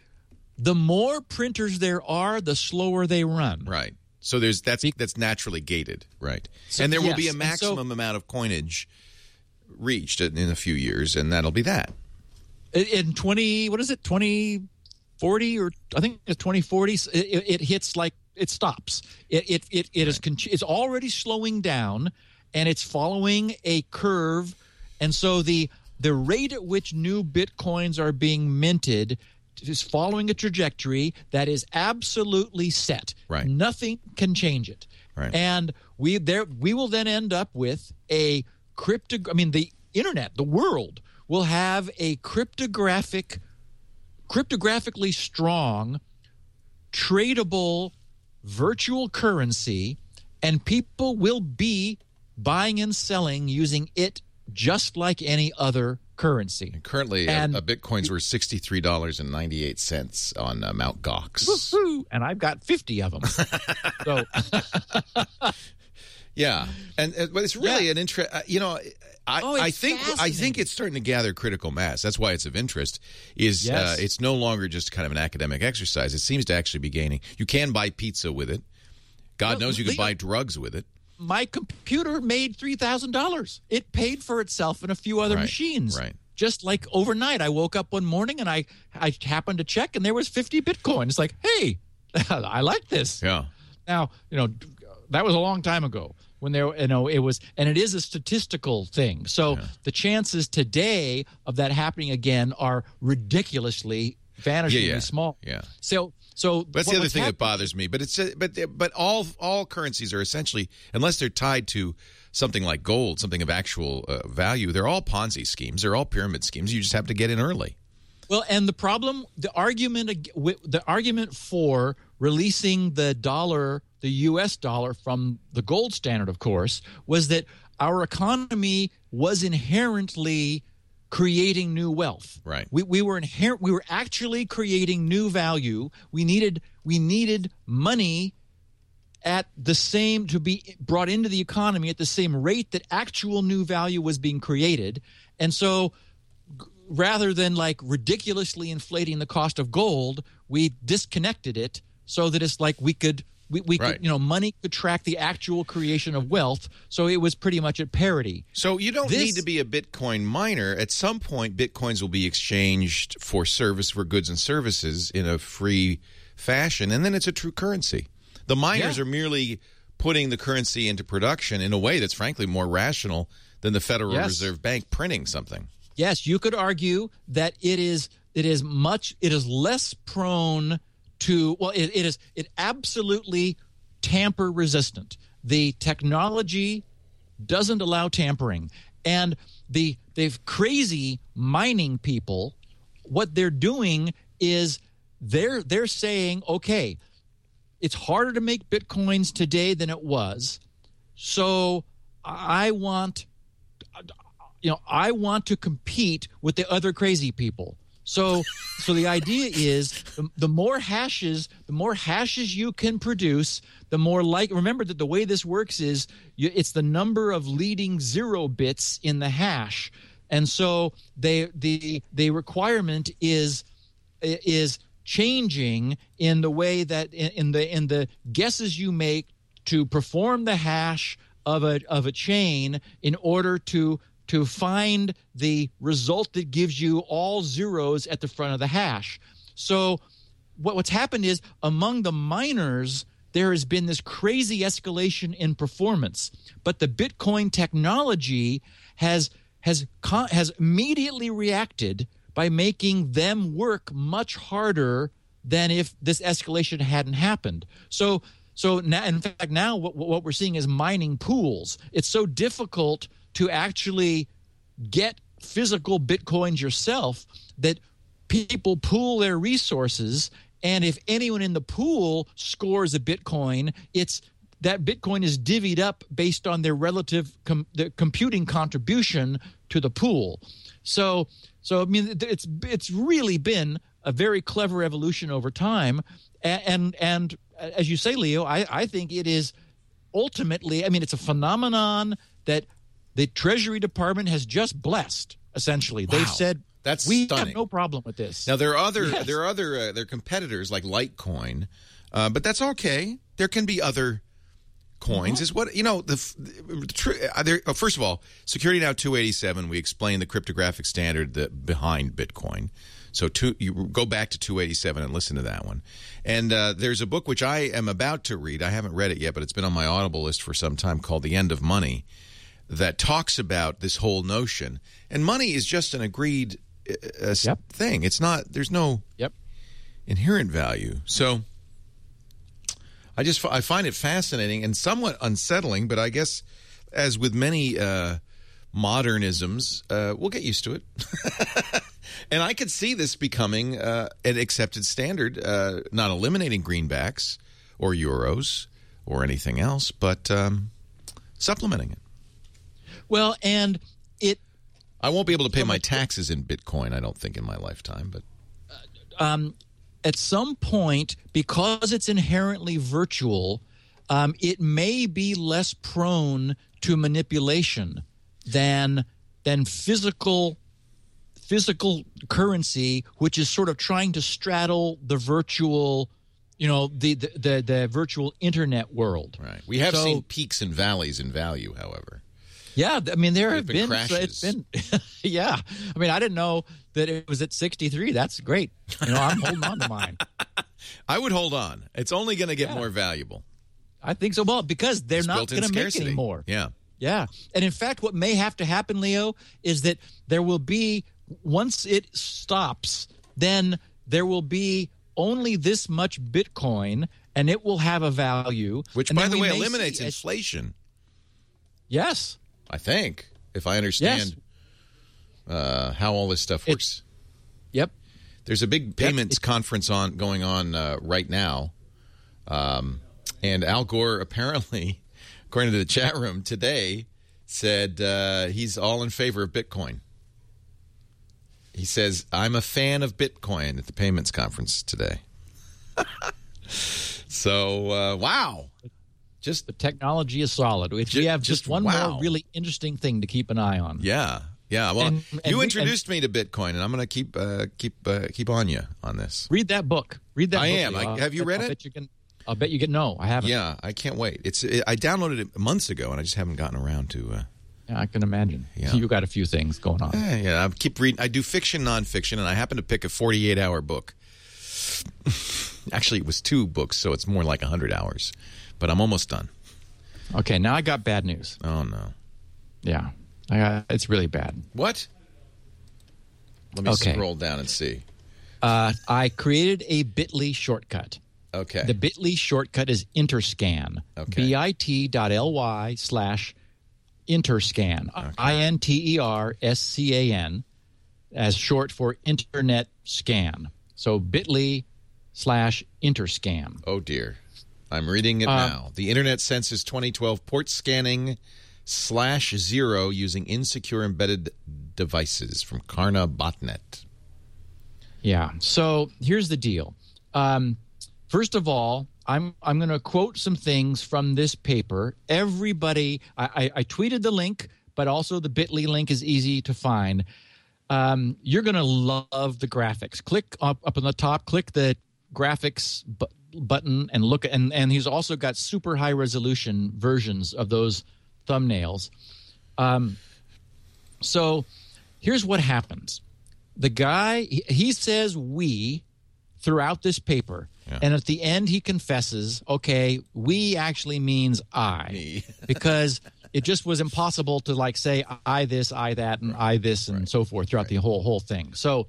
the more printers there are, the slower they run. Right. So there's that's that's naturally gated, right? So- and there will be a and so- maximum amount of coinage reached in, in a few years, and that'll be that. in 20 what is it 2040 or i think it's 2040 it, it, it hits like it stops. It it it, it is con- it's already slowing down and it's following a curve. And so the the rate at which new bitcoins are being minted is following a trajectory that is absolutely set. Right. nothing can change it. Right. and we there we will then end up with a crypto i mean the internet the world will have a cryptographic cryptographically strong tradable virtual currency and people will be buying and selling using it just like any other currency Currently, a- And- a, Bitcoin's worth sixty three dollars and ninety eight cents on uh, Mount Gox. Woo! and i've got 50 of them [LAUGHS] so [LAUGHS] Yeah, and uh, but it's really Yeah. an interest. Uh, you know, I, Oh, it's I think I think it's starting to gather critical mass. That's why it's of interest. Is uh, it's no longer just kind of an academic exercise. It seems to actually be gaining. You can buy pizza with it. God Well, knows you can buy drugs with it. my computer made three thousand dollars. It paid for itself and a few other Right, machines. right. Just like overnight, I woke up one morning and I I happened to check and there was fifty Bitcoin. It's like, hey, [LAUGHS] I like this. Yeah, Now you know that was a long time ago when there you know it was and it is a statistical thing. So the chances today of that happening again are ridiculously vanishingly yeah, small. yeah. So so That's what- the other thing that bothers me. But it's uh, but but all all currencies are essentially unless they're tied to something like gold, something of actual uh, value. They're all Ponzi schemes. They're all pyramid schemes. You just have to get in early. Well, and the problem, the argument, the argument for releasing the dollar, the U.S. dollar from the gold standard, of course, was that our economy was inherently creating new wealth. Right. We, we were inherent. We were actually creating new value. We needed we needed money at the same to be brought into the economy at the same rate that actual new value was being created and so rather than like ridiculously inflating the cost of gold we disconnected it so that it's like we could we, we Right. could you know money could track the actual creation of wealth so it was pretty much at parity So you don't This- need to be a Bitcoin miner. At some point, Bitcoins will be exchanged for service for goods and services in a free fashion, and then it's a true currency. The miners Yeah. are merely putting the currency into production in a way that's frankly more rational than the Federal Yes. Reserve Bank printing something. yes you could argue that it is it is much it is less prone to well it, it is it absolutely tamper resistant. The technology doesn't allow tampering. And the the crazy mining people what they're doing is they're they're saying okay it's harder to make bitcoins today than it was. So i want you know i want to compete with the other crazy people so so the idea is the, the more hashes the more hashes you can produce the more like remember that the way this works is you, it's the number of leading zero bits in the hash. And so they the the requirement is is changing in the way that in, in the in the guesses you make to perform the hash of a of a chain in order to to find the result that gives you all zeros at the front of the hash. So what, what's happened is among the miners there has been this crazy escalation in performance, but the Bitcoin technology has has has immediately reacted by making them work much harder than if this escalation hadn't happened. So so now in fact now what, what we're seeing is mining pools. It's so difficult to actually get physical bitcoins yourself that people pool their resources. And if anyone in the pool scores a bitcoin it's that bitcoin is divvied up based on their relative com- the computing contribution to the pool. So so i mean it's it's really been a very clever evolution over time. And and, and as you say leo I, I think it is ultimately i mean it's a phenomenon that the treasury department has just blessed essentially they've said That's we stunning. have no problem with this Now there are other Yes. there are other uh, there are competitors like Litecoin, uh, but that's okay. There can be other coins. Is what you know. The, the tr- uh, there, uh, first of all, Security Now 287. We explained the cryptographic standard that behind Bitcoin. So two, you go back to 287 and listen to that one. And uh, there's a book which I am about to read. I haven't read it yet, but it's been on my Audible list for some time called The End of Money that talks about this whole notion. And money is just an agreed uh, uh, Yep. thing. It's not. There's no yep inherent value. So I just I find it fascinating and somewhat unsettling. But I guess as with many uh, modernisms, uh, we'll get used to it. [LAUGHS] and I could see this becoming uh, an accepted standard, uh, not eliminating greenbacks or euros or anything else, but um, supplementing it. Well and it I won't be able to pay my taxes in Bitcoin, I don't think, in my lifetime. But um, at some point, because it's inherently virtual, um, it may be less prone to manipulation than than physical physical currency, which is sort of trying to straddle the virtual, you know, the the the, the virtual internet world. right, we have So- seen peaks and valleys in value, however. Yeah, I mean there have been been, so it's been [LAUGHS] yeah. I mean I didn't know that it was at 63. That's great. You know, I'm holding on to mine. [LAUGHS] I would hold on. It's only going to get Yeah. more valuable. I think so. Well, because they're It's not going to make any more. Yeah. Yeah. And in fact, what may have to happen, Leo, is that there will be, once it stops, then there will be only this much Bitcoin and it will have a value. Which, by the way, eliminates inflation. Yes. I think, if I understand uh, how all this stuff It- works. Yep. There's a big payments conference on going on uh, right now, um, and Al Gore [LAUGHS] apparently, according to the chat room today, said uh, he's all in favor of Bitcoin. He says, "I'm a fan of Bitcoin" at the payments conference today. [LAUGHS] so, uh, wow, Just The technology is solid. If Ju- we have just just one wow. more really interesting thing to keep an eye on. yeah, yeah. Well, And- and you we- introduced me to Bitcoin, and I'm going to keep uh, keep uh, keep on you on this. Read that book. Read that. Book. I book, am. I- have you read I'll it? Bet you can, I'll bet you get no. I haven't. Yeah, I can't wait. It's it, I downloaded it months ago, and I just haven't gotten around to. Uh, Yeah, I can imagine. Yeah. You got a few things going on. eh, yeah, I keep reading. I do fiction, nonfiction, and I happen to pick a 48 hour book. [LAUGHS] Actually, it was two books, so it's more like 100 hours. But I'm almost done. Okay, now I got bad news. Oh no! Yeah, I got, it's really bad. What? Let me Okay. scroll down and see. Uh, I created a Bitly shortcut. Okay. The Bitly shortcut is Interscan. Okay. bit.ly slash Interscan. I N T E R S C A N, as short for Internet Scan. So Bitly slash Interscan. Oh dear. I'm reading it Uh, now. The Internet Census 2012 port scanning slash zero using insecure embedded devices from Carna Botnet. Yeah. So here's the deal. Um, first of all, I'm I'm going to quote some things from this paper. Everybody, I, I, I tweeted the link, but also the Bitly link is easy to find. Um, you're going to love the graphics. Click up up on the top. Click the graphics button and look. And and he's also got super high resolution versions of those thumbnails. Um, so here's what happens. The guy he, he says we throughout this paper and at the end he confesses okay we actually means i. [LAUGHS] Because it just was impossible to like say i this i that and i this and so forth throughout the whole whole thing. So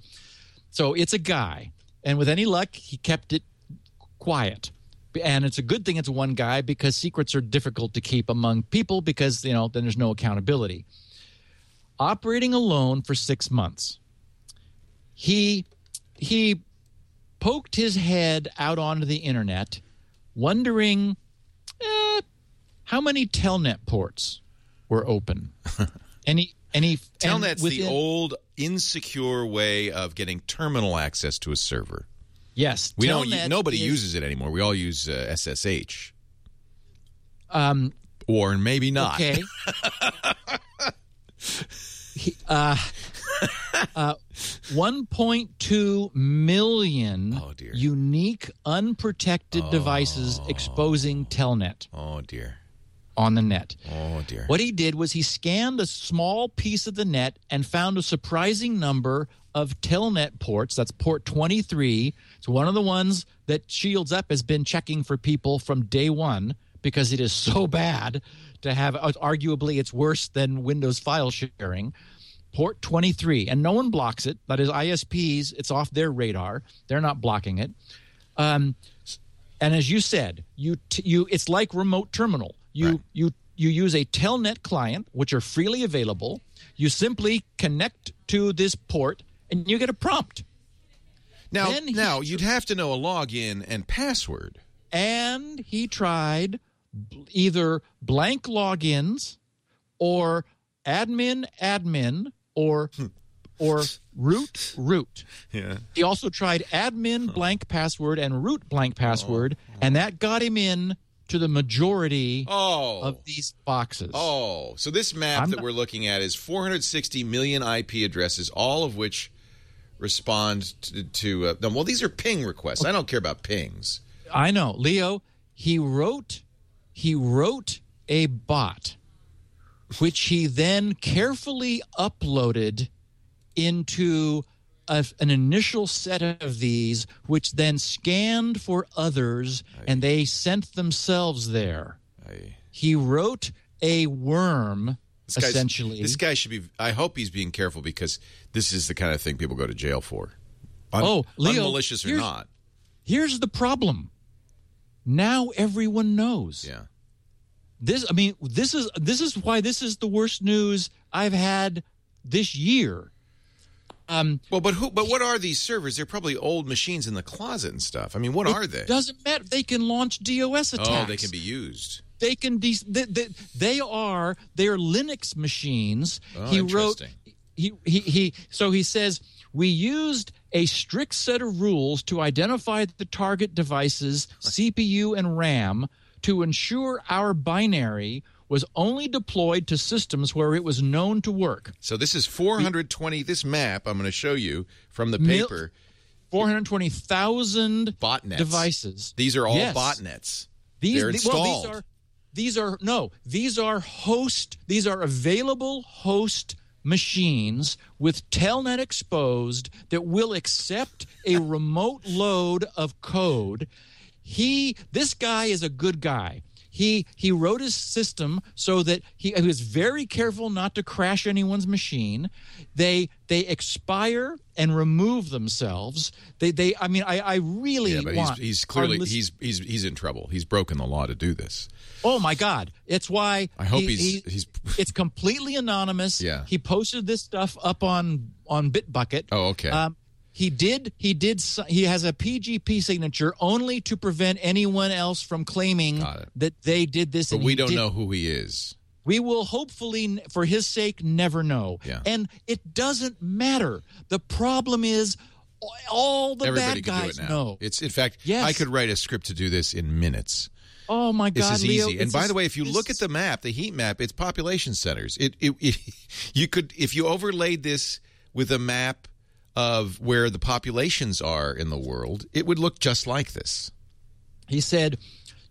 so it's a guy. And with any luck he kept it quiet. And it's a good thing it's one guy because secrets are difficult to keep among people because you know then there's no accountability. Operating alone for six months. He he poked his head out onto the internet wondering eh, how many telnet ports were open. [LAUGHS] Any any and Telnet's the within- old insecure way of getting terminal access to a server. Yes We don't. Nobody is- uses it anymore. We all use uh, SSH, um or maybe not. Okay. [LAUGHS] Uh, uh, 1.2 million Oh, dear. unique unprotected devices exposing Telnet Oh dear. On the net. Oh dear. What he did was he scanned a small piece of the net and found a surprising number of Telnet ports. That's port 23. It's one of the ones that Shields Up has been checking for people from day one because it is so bad to have. uh, Arguably, it's worse than Windows file sharing. Port 23, and no one blocks it. That is ISPs. It's off their radar. They're not blocking it. Um, and as you said, you t- you it's like remote terminal. You Right. you you use a telnet client, which are freely available. You simply connect to this port, and you get a prompt. Now, he- now you'd have to know a login and password. And he tried either blank logins or admin admin or hmm. or [LAUGHS] root root. Yeah. He also tried admin blank password and root blank password, oh. and that got him in to the majority Oh. of these boxes. Oh, so this map I'm that not- we're looking at is 460 million IP addresses, all of which respond to. to uh, no, well, these are ping requests. I don't care about pings. I know, Leo. He wrote, he wrote a bot, which he then carefully uploaded into a, an initial set of these, which then scanned for others, and they sent themselves there. I, He wrote a worm, this essentially. this guy should be. I hope he's being careful because this is the kind of thing people go to jail for. Un- Oh, Leo, unmalicious or not? Here's the problem. Now everyone knows. Yeah. This I mean, this is this is why this is the worst news I've had this year. Um Well, but who? But what are these servers? They're probably old machines in the closet and stuff. I mean, what are they? doesn't matter. They can launch DOS attacks. Oh, they can be used. They can de- they, they, they are they are Linux machines. Oh, he wrote he, he he so he says we used a strict set of rules to identify the target devices, CPU and RAM to ensure our binary was only deployed to systems where it was known to work. So this is 420. This map I'm going to show you from the paper. 420,000 Botnets. devices. These are all Yes. botnets. These, They're the- well, installed. these are these are no, these are host. These are available host machines with telnet exposed that will accept a [LAUGHS] remote load of code. He this guy is a good guy. He he wrote his system so that he, he was very careful not to crash anyone's machine. They they expire and remove themselves. They they I mean I I really yeah, but he's, he's clearly list- he's he's he's in trouble. He's broken the law to do this. Oh my God! It's why I hope he- he's- he- he's- [LAUGHS] it's completely anonymous. Yeah. he posted this stuff up on on Bitbucket. Oh, okay. Um, he did. He did. He has a PGP signature only to prevent anyone else from claiming that they did this. But we don't did- know who he is. We will hopefully, for his sake, never know. Yeah. And it doesn't matter. The problem is, all the Everybody bad do guys it now. know. It's in fact, Yes. I could write a script to do this in minutes. oh my God! This is Leo, easy. And by the way, if you look at the map, the heat map, it's population centers. It, it, it [LAUGHS] you could if you overlaid this with a map of where the populations are in the world, it would look just like this. He said,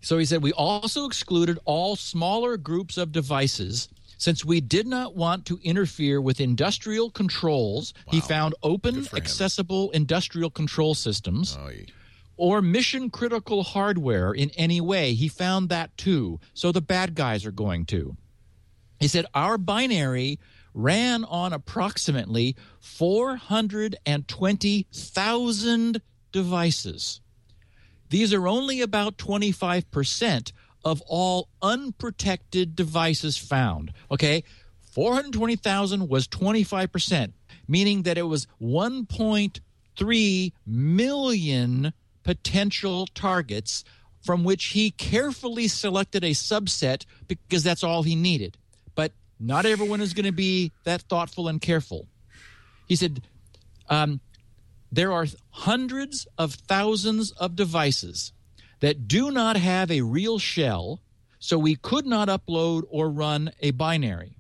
so he said, we also excluded all smaller groups of devices since we did not want to interfere with industrial controls. He found open, Good for him. accessible industrial control systems Oh, you- or mission critical hardware in any way. He found that too. So the bad guys are going to. He said, Our binary ran on approximately 420,000 devices. These are only about 25% of all unprotected devices found. Okay? 420,000 was 25%, meaning that it was 1.3 million potential targets from which he carefully selected a subset because that's all he needed. Not everyone is going to be that thoughtful and careful. He said, um, there are hundreds of thousands of devices that do not have a real shell, so we could not upload or run a binary.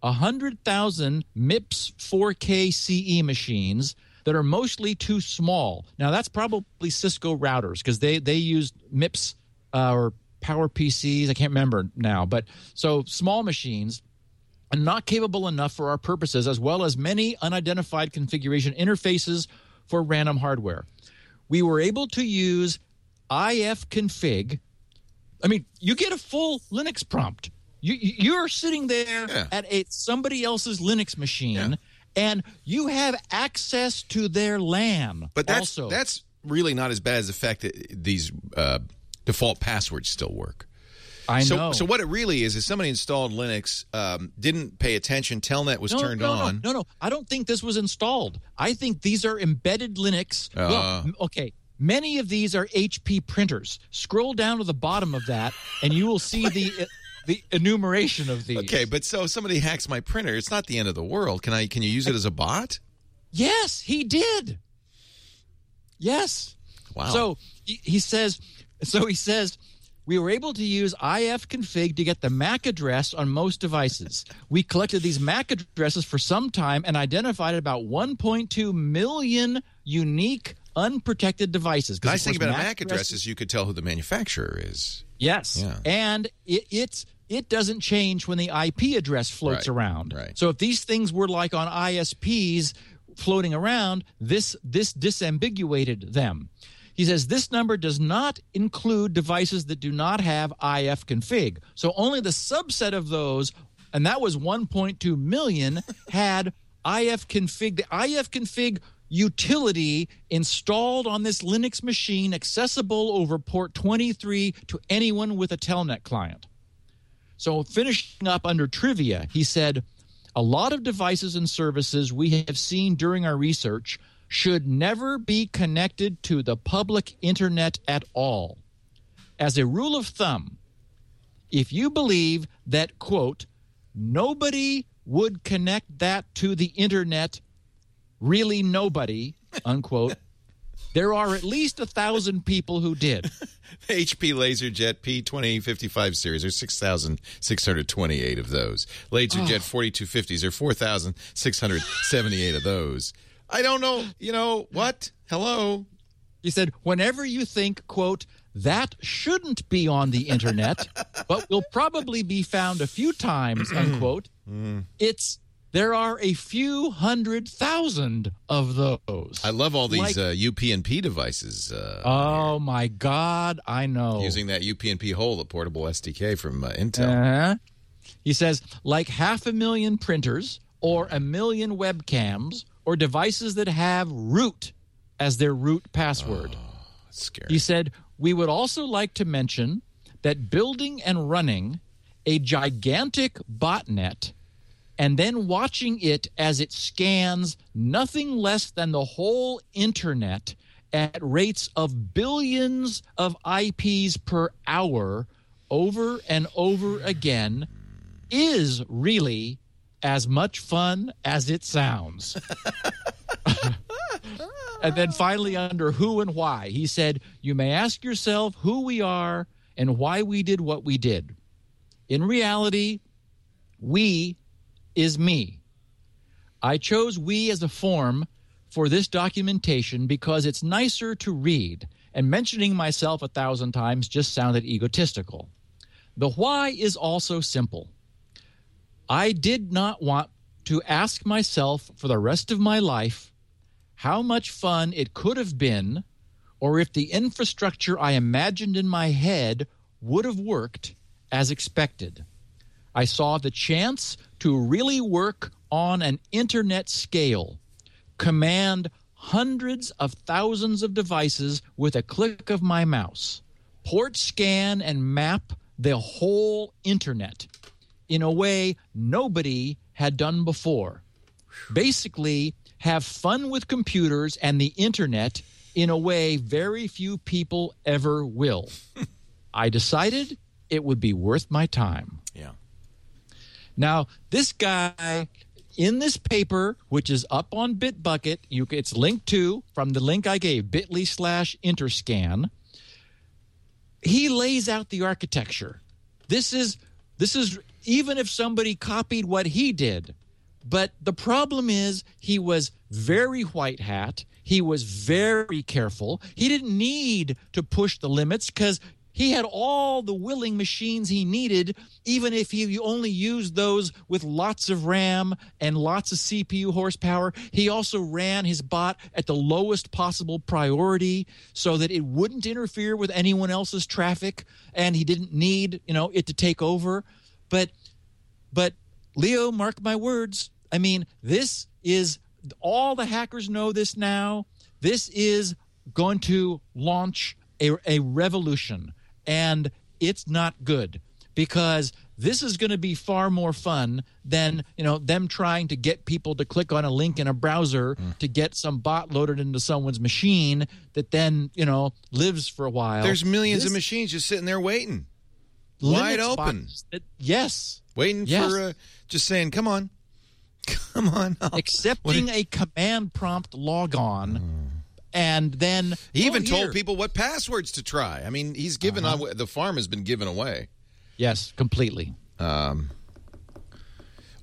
100,000 MIPS 4K CE machines that are mostly too small. Now, that's probably Cisco routers because they, they use MIPS uh, or Power PCs. I can't remember now. But so small machines and not capable enough for our purposes, as well as many unidentified configuration interfaces for random hardware. We were able to use ifconfig. I mean, you get a full Linux prompt. You, you- you're sitting there Yeah. at a somebody else's Linux machine, Yeah. and you have access to their LAN. But that's also. that's really not as bad as the fact that these uh, default passwords still work. I so, know. so what it really is is somebody installed Linux, um, didn't pay attention. Telnet was no, turned no, on. No, no, no. I don't think this was installed. I think these are embedded Linux. Uh. m- okay. Many of these are HP printers. Scroll down to the bottom of that, and you will see the [LAUGHS] the enumeration of these. Okay, but so somebody hacks my printer, it's not the end of the world. Can I? Can you use it as a bot? Yes, he did. Yes. Wow. So he, he says. So he says. We were able to use ifconfig to get the MAC address on most devices. We collected these MAC addresses for some time and identified about 1.2 million unique unprotected devices. nice thing about a MAC address is you could tell who the manufacturer is. Yes. Yeah. And it, it's it doesn't change when the IP address floats Right, around. right. So if these things were like on ISPs floating around, this this disambiguated them. He says this number does not include devices that do not have ifconfig. So only the subset of those, and that was 1.2 million, [LAUGHS] had ifconfig. The IF config utility installed on this Linux machine, accessible over port 23 to anyone with a Telnet client. So, finishing up under trivia, he said, A lot of devices and services we have seen during our research should never be connected to the public internet at all. As a rule of thumb, if you believe that, quote, nobody would connect that to the internet, really nobody, [LAUGHS] unquote, there are at least a thousand people who did. [LAUGHS] HP LaserJet P2055 series. There's 6,628 of those. LaserJet 4250s. There are 4,678 of those. I don't know. You know what? Hello? He said, whenever you think, quote, that shouldn't be on the internet, [LAUGHS] but will probably be found a few times, unquote, it's there are a few hundred thousand of those. I love all these Like- uh, UPnP devices uh, oh my God, I know. using that UPnP hole, the portable SDK from uh, Intel. Uh-huh. He says, like half a million printers or a million webcams or devices that have root as their root password. Oh, that's scary. He said, We would also like to mention that building and running a gigantic botnet and then watching it as it scans nothing less than the whole internet at rates of billions of IPs per hour over and over again is really as much fun as it sounds. and then finally, under who and why, he said, You may ask yourself who we are and why we did what we did. In reality, we is me. I chose we as a form for this documentation because it's nicer to read, and mentioning myself a thousand times just sounded egotistical. The why is also simple. I did not want to ask myself for the rest of my life how much fun it could have been, or if the infrastructure I imagined in my head would have worked as expected. I saw the chance to really work on an internet scale, command hundreds of thousands of devices with a click of my mouse, port scan and map the whole internet in a way nobody had done before. Basically, have fun with computers and the internet in a way very few people ever will. [LAUGHS] I decided it would be worth my time. yeah. Now, this guy in this paper, which is up on Bitbucket, you, it's linked to from the link I gave, bit.ly slash interscan. He lays out the architecture. This is this is even if somebody copied what he did, but the problem is he was very white hat. He was very careful. He didn't need to push the limits because he had all the willing machines he needed, even if he only used those with lots of RAM and lots of CPU horsepower. He also ran his bot at the lowest possible priority so that it wouldn't interfere with anyone else's traffic and he didn't need, you know, it to take over. But but Leo, mark my words. I mean, this is all the hackers know this now. This is going to launch a, a revolution, and it's not good because this is going to be far more fun than you know them trying to get people to click on a link in a browser hmm. to get some bot loaded into someone's machine that then you know lives for a while. There's millions This of machines just sitting there waiting, wide open. that- yes, waiting Yes. for uh, just saying, "Come on, [LAUGHS] come on." I'll- accepting a command prompt log on and then He even oh, told people what passwords to try. I mean, he's given Uh-huh. the farm has been given away. yes completely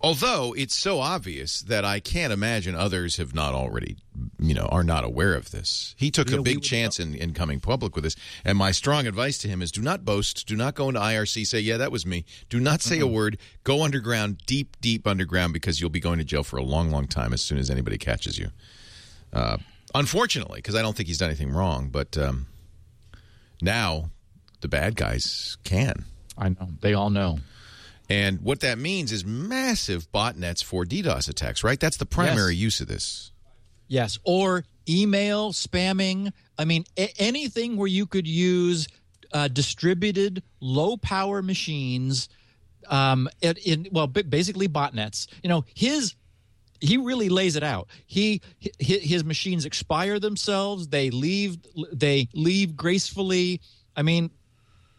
Although it's so obvious that I can't imagine others have not already, you know, are not aware of this. He took Yeah, a big chance in, in coming public with this. And my strong advice to him is do not boast. Do not go into IRC, say, yeah, that was me. Do not say a word. Go underground, deep, deep underground, because you'll be going to jail for a long, long time as soon as anybody catches you. Uh, unfortunately, because I don't think he's done anything wrong. But um, now the bad guys can. i know they all know And what that means is massive botnets for DDoS attacks, right? That's the primary use of this. yes or email spamming i mean a- anything where you could use uh, distributed low power machines um, in, in well ba- basically botnets you know his he really lays it out. He hi- his machines expire themselves. They leave they leave gracefully. I mean,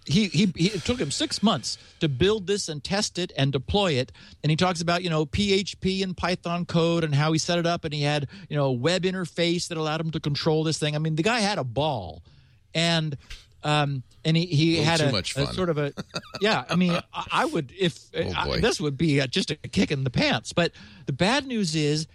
he, he, he it took him six months to build this and test it and deploy it. And he talks about you know php and python code and how he set it up. And he had you know a web interface that allowed him to control this thing. I mean the guy had a ball. And um and he, he Little had a, much a sort of a [LAUGHS] yeah i mean i, I would if Oh, I- this would be a, just a kick in the pants. But the bad news is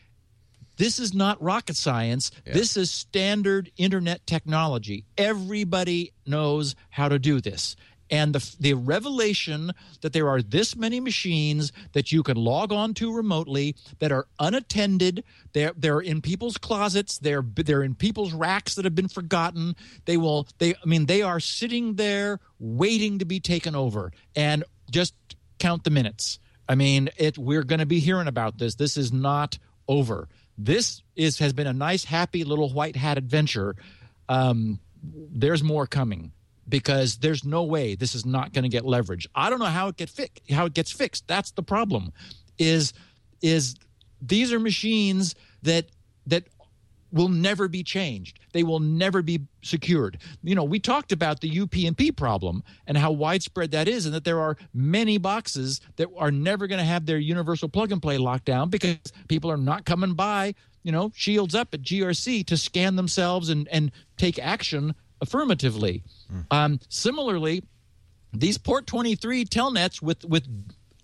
this is not rocket science. This is standard internet technology. Everybody knows how to do this. And the, the revelation that there are this many machines that you can log on to remotely that are unattended, they're, they're in people's closets, they're, they're in people's racks that have been forgotten. They will, they, I mean, they are sitting there waiting to be taken over. And just count the minutes. I mean, it, we're going to be hearing about this. This is not over. This is has been a nice, happy little white hat adventure. Um, there's more coming because there's no way this is not going to get leverage. I don't know how it get fi- how it gets fixed. That's the problem. Is is these are machines that that will never be changed. They will never be secured. You know, we talked about the UPnP problem and how widespread that is, and that there are many boxes that are never going to have their universal plug and play locked down because people are not coming by, you know, shields up at GRC to scan themselves and, and take action affirmatively. Um, similarly, these port 23 telnets with with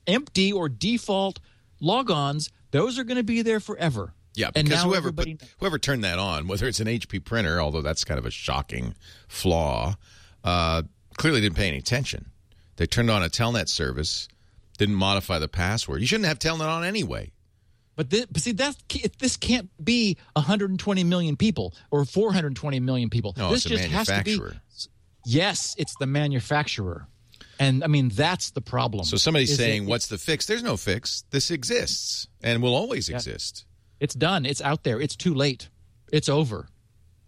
empty or default logons, those are going to be there forever. Yeah, because whoever put, whoever turned that on, whether it's an HP printer, although that's kind of a shocking flaw, uh, clearly didn't pay any attention. They turned on a Telnet service, didn't modify the password. You shouldn't have Telnet on anyway. But, thi- but see, that this can't be 120 million people or 420 million people. No, this just has to be. manufacturer. Yes, it's the manufacturer, and I mean that's the problem. So somebody's saying, it- "What's the fix?" There's no fix. This exists and will always exist. It's done. It's out there. It's too late. It's over.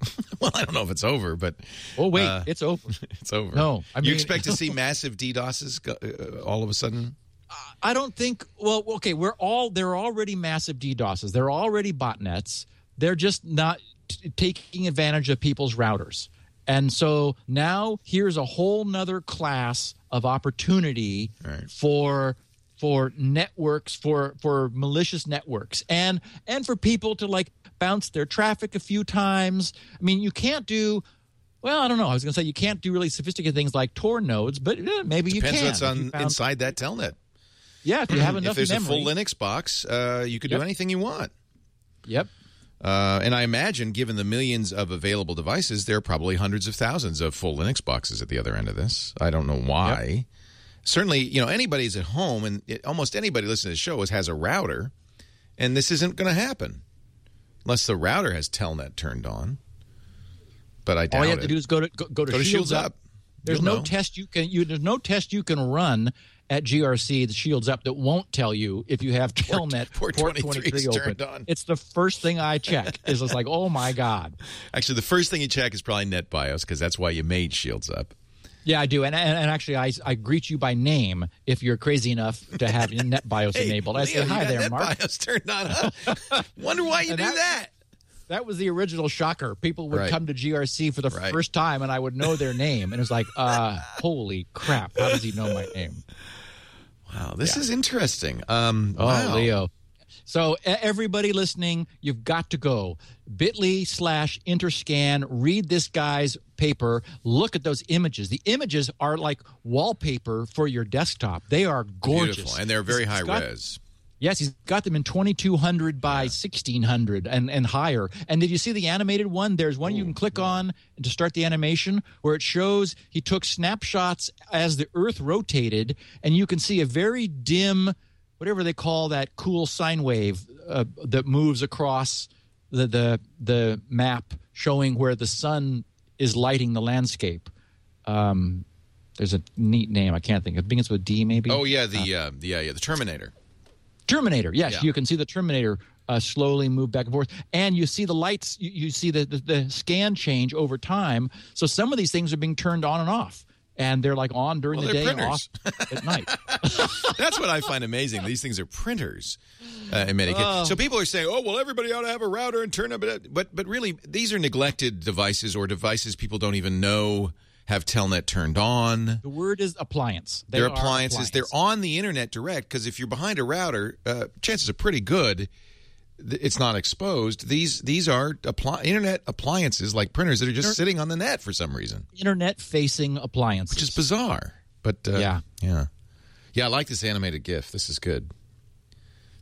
[LAUGHS] Well, I don't know if it's over, but Oh wait, Uh, it's over. [LAUGHS] it's over. No, I you expect to [LAUGHS] see massive DDoSes go, uh, all of a sudden? I don't think. Well, okay, we're all there are already massive DDoSes. There are already botnets. They're just not t- taking advantage of people's routers. And so now here's a whole nother class of opportunity Right. for for networks for for malicious networks and and for people to like bounce their traffic a few times. I mean, you can't do well, I don't know. I was going to say you can't do really sophisticated things like Tor nodes, but eh, maybe you Depends can. what's on found- inside that Telnet. Yeah, if you have enough if there's memory. a full Linux box, uh, you could do anything you want. Yep. Uh, and I imagine, given the millions of available devices, there are probably hundreds of thousands of full Linux boxes at the other end of this. I don't know why. Certainly, you know, anybody's at home, and it, almost anybody listening to the show is, has a router, and this isn't going to happen unless the router has Telnet turned on. But I doubt All you have it. to do is go to go, go to, Go to Shields, Shields Up. Up. There's You'll no know. test you can you there's no test you can run at GRC the Shields Up that won't tell you if you have Telnet port port 23 is open. turned on. It's the first thing I check. is it's like oh my god. [LAUGHS] Actually, the first thing you check is probably NetBIOS because that's why you made Shields Up. Yeah, I do, and and, and actually, I, I greet you by name if you're crazy enough to have NetBIOS [LAUGHS] enabled. I say Leo, you hi there, Mark. NetBIOS turned on. Huh? [LAUGHS] Wonder why you And do that- that. That was the original shocker. People would Right. come to GRC for the Right. first time, and I would know their name, and it was like, uh, [LAUGHS] holy crap! How does he know my name? Wow, this is interesting. Um, Oh, wow. Leo. So everybody listening, you've got to go bit.ly slash interscan, read this guy's paper, look at those images. The images are like wallpaper for your desktop. They are gorgeous. Beautiful, and they're very He's high got- res. Yes, he's got them in 2200 by 1600 and, and higher. And did you see the animated one? There's one you can click on to start the animation where it shows he took snapshots as the Earth rotated, and you can see a very dim, whatever they call that cool sine wave uh, that moves across the, the the map, showing where the sun is lighting the landscape. Um, there's a neat name I can't think. of. It begins with D, maybe. Oh yeah, the uh, yeah yeah the Terminator. Terminator. Yes, Yeah. you can see the Terminator uh, slowly move back and forth, and you see the lights. You, you see the, the the scan change over time. So some of these things are being turned on and off, and they're like on during Well, the day, they're off at night. [LAUGHS] That's what I find amazing. These things are printers. Uh, in many cases. Oh. So people are saying, "Oh, well, everybody ought to have a router and turn up." But but really, these are neglected devices or devices people don't even know have Telnet turned on. The word is appliance. They They're appliances. appliance. They're on the internet direct because if you're behind a router, uh, chances are pretty good it's not exposed. These these are appli- internet appliances like printers that are just sitting on the net for some reason, internet facing appliances. which is bizarre. But uh, Yeah. yeah, yeah. I like this animated GIF. This is good.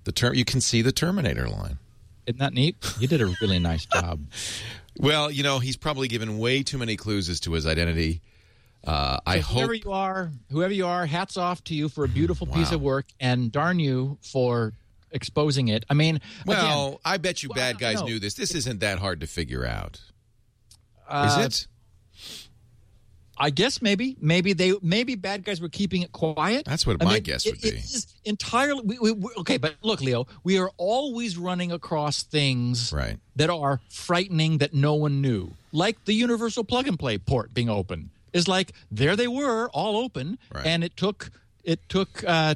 The term you can see the Terminator line. Isn't that neat? [LAUGHS] You did a really nice job. Well, you know, he's probably given way too many clues as to his identity. Uh, I So whoever hope. you are, whoever you are, hats off to you for a beautiful piece of work, and darn you for exposing it. I mean, Well, again, I bet you Well, bad guys knew this. This isn't that hard to figure out, uh, is it? I guess maybe, maybe they, maybe bad guys were keeping it quiet. That's what I my mean, guess it- would be. It is entirely we, we, we- okay. But look, Leo, we are always running across things Right. that are frightening that no one knew, like the universal plug and play port being open. Is like there they were, all open, Right. and it took it took uh,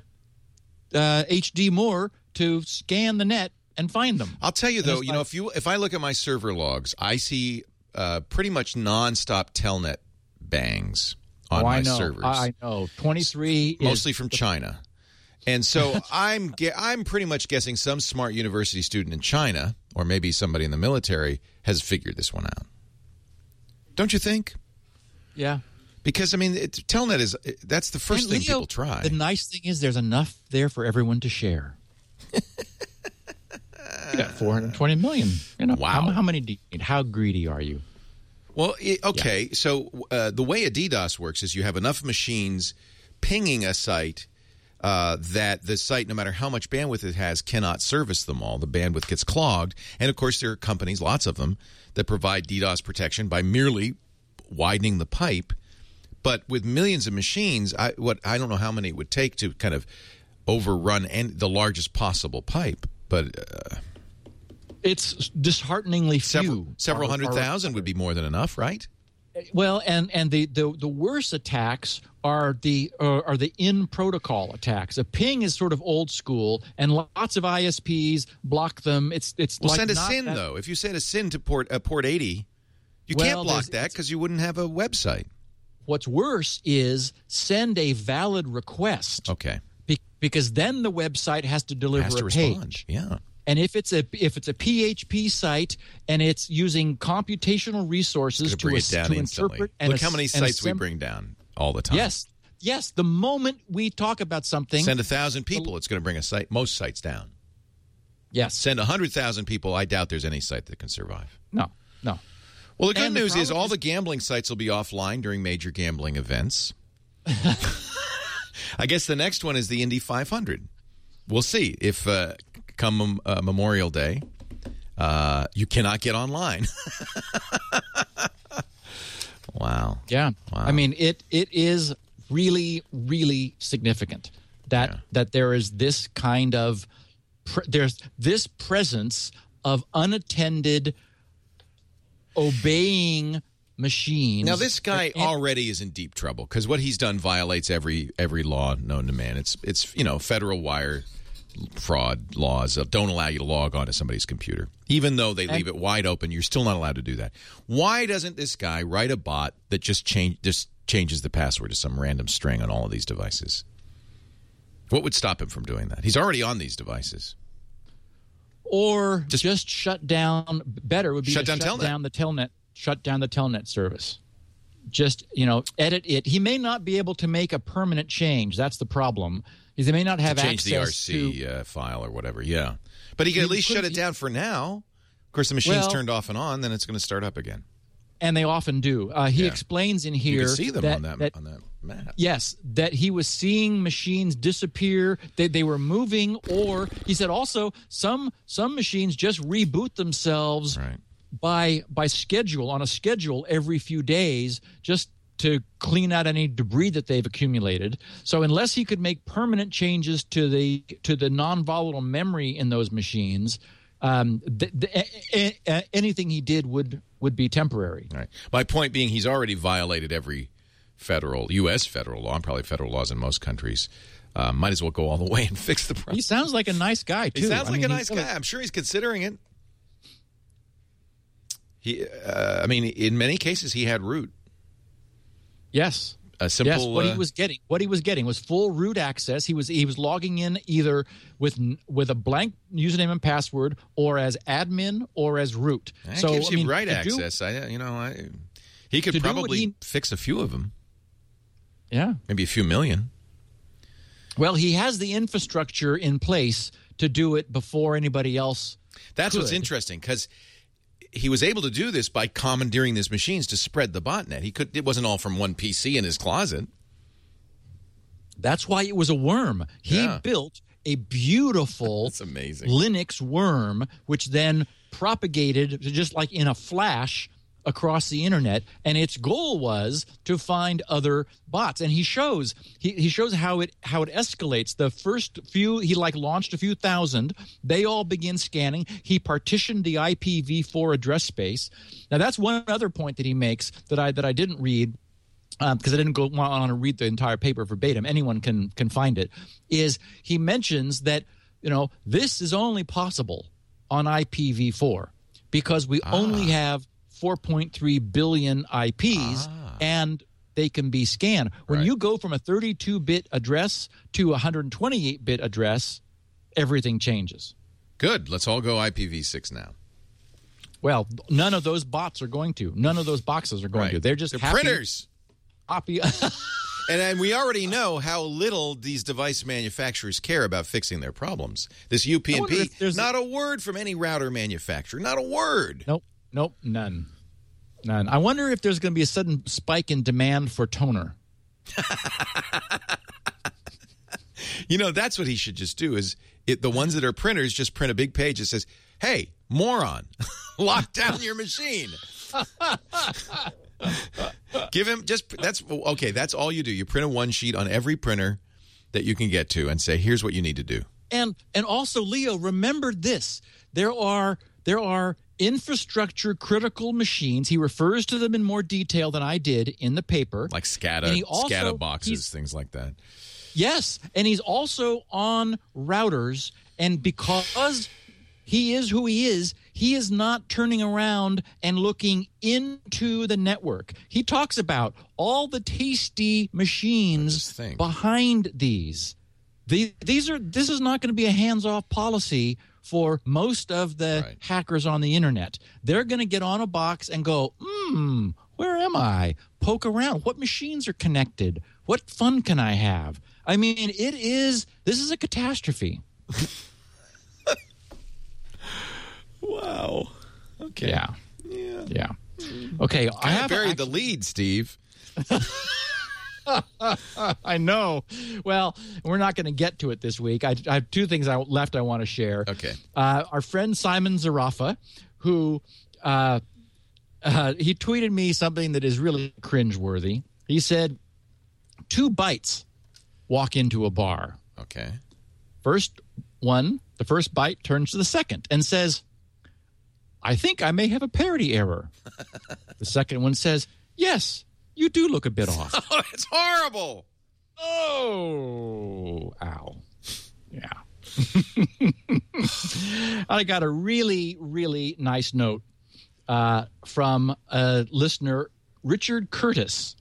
uh, HD Moore to scan the net and find them. I'll tell you though, you know, if you if I look at my server logs, I see uh, pretty much nonstop telnet bangs on oh, my I know, servers, I know. Twenty three mostly from China. And so [LAUGHS] I'm ge- I'm pretty much guessing some smart university student in China, or maybe somebody in the military, has figured this one out. Don't you think? yeah. Because I mean, it, telnet is that's the first And thing Leo, people try. The nice thing is there's enough there for everyone to share. [LAUGHS] you got 420 million. You know, Wow. How, how many do you need? How greedy are you? Well, i okay. So uh, the way a DDoS works is you have enough machines pinging a site uh, that the site, no matter how much bandwidth it has, cannot service them all. The bandwidth gets clogged, and of course, there are companies, lots of them, that provide DDoS protection by merely widening the pipe. But with millions of machines, I, what I don't know how many it would take to kind of overrun and the largest possible pipe, but uh, It's dishearteningly several few. several are- hundred are- thousand would be more than enough, right? Well, and and the the, the worst attacks are the uh, are the in protocol attacks. A ping is sort of old school, and lots of ISPs block them. It's it's Well, like send a SYN that- though. If you send a SYN to port uh, port eighty, you Well, can't block that because you wouldn't have a website. What's worse is send a valid request. Okay, because then the website has to deliver has to a respond. page. Yeah, And if it's a if it's a PHP site and it's using computational resources to to, bring as- it down to interpret and Look how many sites we bring down all the time. Yes, yes. The moment we talk about something, Send a thousand people, it's going to bring a site most sites down. yes, Send a hundred thousand people, I doubt there's any site that can survive. no, no. Well, the good And the news is all is- the gambling sites will be offline during major gambling events. [LAUGHS] I guess the next one is the Indy 500. We'll see if uh, come uh, Memorial Day, uh, you cannot get online. [LAUGHS] wow. Yeah, Wow. I mean it. It is really, really significant that Yeah. that there is this kind of pre- there's this presence of unattended obeying machines. Now this guy And- already is in deep trouble because what he's done violates every every law known to man. It's it's you know federal wire fraud laws don't allow you to log on to somebody's computer, even though they leave it wide open. You're still not allowed to do that. Why doesn't this guy write a bot that just change just changes the password to some random string on all of these devices? What would stop him from doing that? He's already on these devices. or just, shut down. Better would be Shut to down shut Telnet. down the telnet. Shut down the telnet service. Just you know, edit it. He may not be able to make a permanent change. That's the problem. Is he may not have change the access to. Uh, file or whatever. Yeah, but he can at least shut it down for now. Of course, the machine's Well- turned off and on, then it's going to start up again. and they often do. Uh, he Yeah. explains in You here can see them that, on that, that on that map. yes, that he was seeing machines disappear. They they were moving, or he said also some some machines just reboot themselves Right. By by schedule on a schedule every few days just to clean out any debris that they've accumulated. So unless he could make permanent changes to the to the non-volatile memory in those machines, um, th- th- a- a- anything he did would would be temporary. Right. My point being, he's already violated every federal, U.S. federal law, and probably federal laws in most countries. Uh, might as well go all the way and [LAUGHS] fix the problem. He sounds like a nice guy too. He sounds I like mean, a nice guy. I'm sure he's considering it. He, uh, I mean, in many cases, he had root. Yes. A simple. yes, what uh, he was getting, what he was getting was full root access. He was he was logging in either with with a blank username and password, or as admin, or as root. that so gives I you mean, right to do- access. I, you know, I, he could To do what probably he- fix a few of them, yeah. maybe a few million. Well, he has the infrastructure in place to do it before anybody else. That's what's interesting because he was able to do this by commandeering these machines to spread the botnet. He could. It wasn't all from one PC in his closet. That's why it was a worm. He Yeah. built a beautiful [LAUGHS] That's amazing. Linux worm, which then propagated just like in a flash across the internet. And its goal was to find other bots. And he shows he, he shows how it how it escalates. The first few he like launched a few thousand. They all begin scanning. He partitioned the IPv4 address space. Now that's one other point that he makes that I that I didn't read um, because I didn't go on to read the entire paper verbatim. Anyone can can find it. Is he mentions that you know this is only possible on IPv4 because we only ah. have 4.3 billion IPs ah. and they can be scanned. When Right. you go from a 32-bit address to a 128-bit address, everything changes. Good. Let's all go IPv6 now. Well, none of those bots are going to. None of those boxes are going Right. to. They're just They're happy, printers. happy [LAUGHS] And, and we already know how little these device manufacturers care about fixing their problems. This UPnP, not a word from any router manufacturer, not a word. Nope, nope, none, none. I wonder if there's going to be a sudden spike in demand for toner. [LAUGHS] You know, that's what he should just do. Is it the ones that are printers just print a big page that says, "Hey, moron, [LAUGHS] lock down your machine." [LAUGHS] Give him just that's okay. That's all you do. You print a one sheet on every printer that you can get to, and say, "Here's what you need to do." And and also, Leo, remember this: there are there are infrastructure critical machines. He refers to them in more detail than I did in the paper. Like SCADA, also- SCADA boxes, things like that. Yes, and he's also on routers, and because he is who he is, he is not turning around and looking into the network. He talks about all the tasty machines behind these. The, these are this is not going to be a hands-off policy for most of the Right. hackers on the internet. They're going to get on a box and go, "Hmm, where am I?" Poke around. What machines are connected? What fun can I have? I mean, it is this is a catastrophe. [LAUGHS] Wow. Okay. Yeah. Yeah. Yeah. Okay, I I have buried the lead, Steve. [LAUGHS] [LAUGHS] I know. Well, we're not going to get to it this week. I, I have two things I, left I want to share. Okay. Uh, our friend Simon Zerafa, who uh, uh, he tweeted me something that is really cringeworthy. He said, two bytes walk into a bar. Okay. First one, the first bite turns to the second and says, I think I may have a parity error. [LAUGHS] the second one says, Yes, you do look a bit off. [LAUGHS] Oh, it's horrible. Oh, ow. Yeah. [LAUGHS] I got a really, really nice note uh, from a listener, Richard Curtis,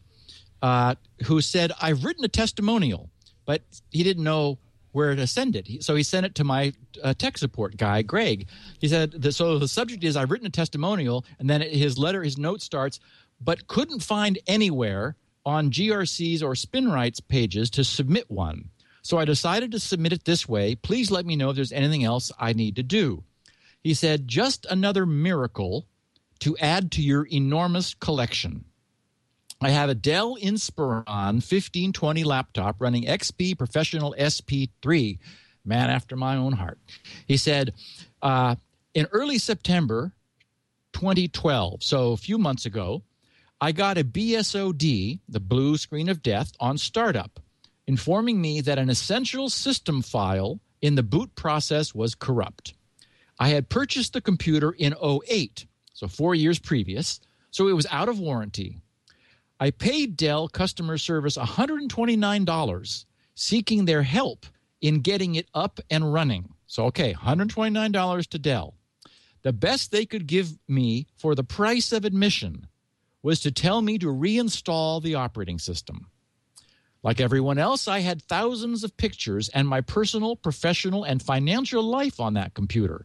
uh, who said, I've written a testimonial, but he didn't know where to send it. So he sent it to my uh, tech support guy, Greg. He said, the, So the subject is, I've written a testimonial, and then his letter, his note starts, but couldn't find anywhere on GRC's or SpinRite's pages to submit one. So I decided to submit it this way. Please let me know if there's anything else I need to do. He said, just another miracle to add to your enormous collection. I have a Dell Inspiron 1520 laptop running XP Professional SP3, man after my own heart. He said, uh, in early September 2012, so a few months ago, I got a BSOD, the blue screen of death, on startup, informing me that an essential system file in the boot process was corrupt. I had purchased the computer in 08, so four years previous, so it was out of warranty. I paid Dell customer service $129 seeking their help in getting it up and running. So, okay, $129 to Dell. The best they could give me for the price of admission was to tell me to reinstall the operating system. Like everyone else, I had thousands of pictures and my personal, professional, and financial life on that computer.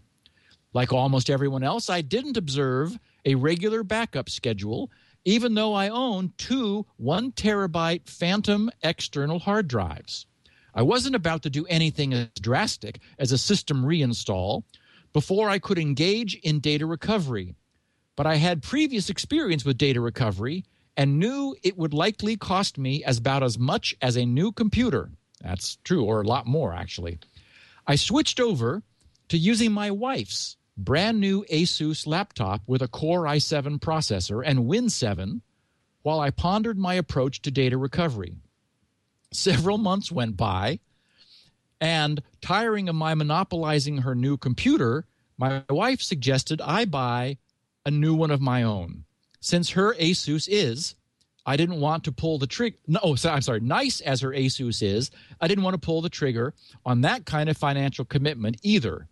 Like almost everyone else, I didn't observe a regular backup schedule, even though I own two one terabyte Fantom external hard drives. I wasn't about to do anything as drastic as a system reinstall before I could engage in data recovery. But I had previous experience with data recovery and knew it would likely cost me as about as much as a new computer. That's true, or a lot more, actually. I switched over to using my wife's brand new Asus laptop with a Core i7 processor and Win 7 while I pondered my approach to data recovery. Several months went by, and tiring of my monopolizing her new computer, my wife suggested I buy a new one of my own. Since her Asus is, I didn't want to pull the trigger. No, oh, I'm sorry. Nice as her Asus is, I didn't want to pull the trigger on that kind of financial commitment either.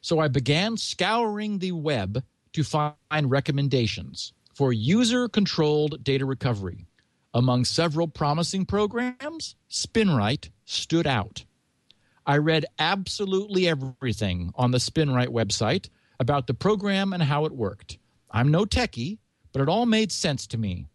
So I began scouring the web to find recommendations for user controlled data recovery. Among several promising programs, SpinRite stood out. I read absolutely everything on the SpinRite website about the program and how it worked. I'm no techie, but it all made sense to me.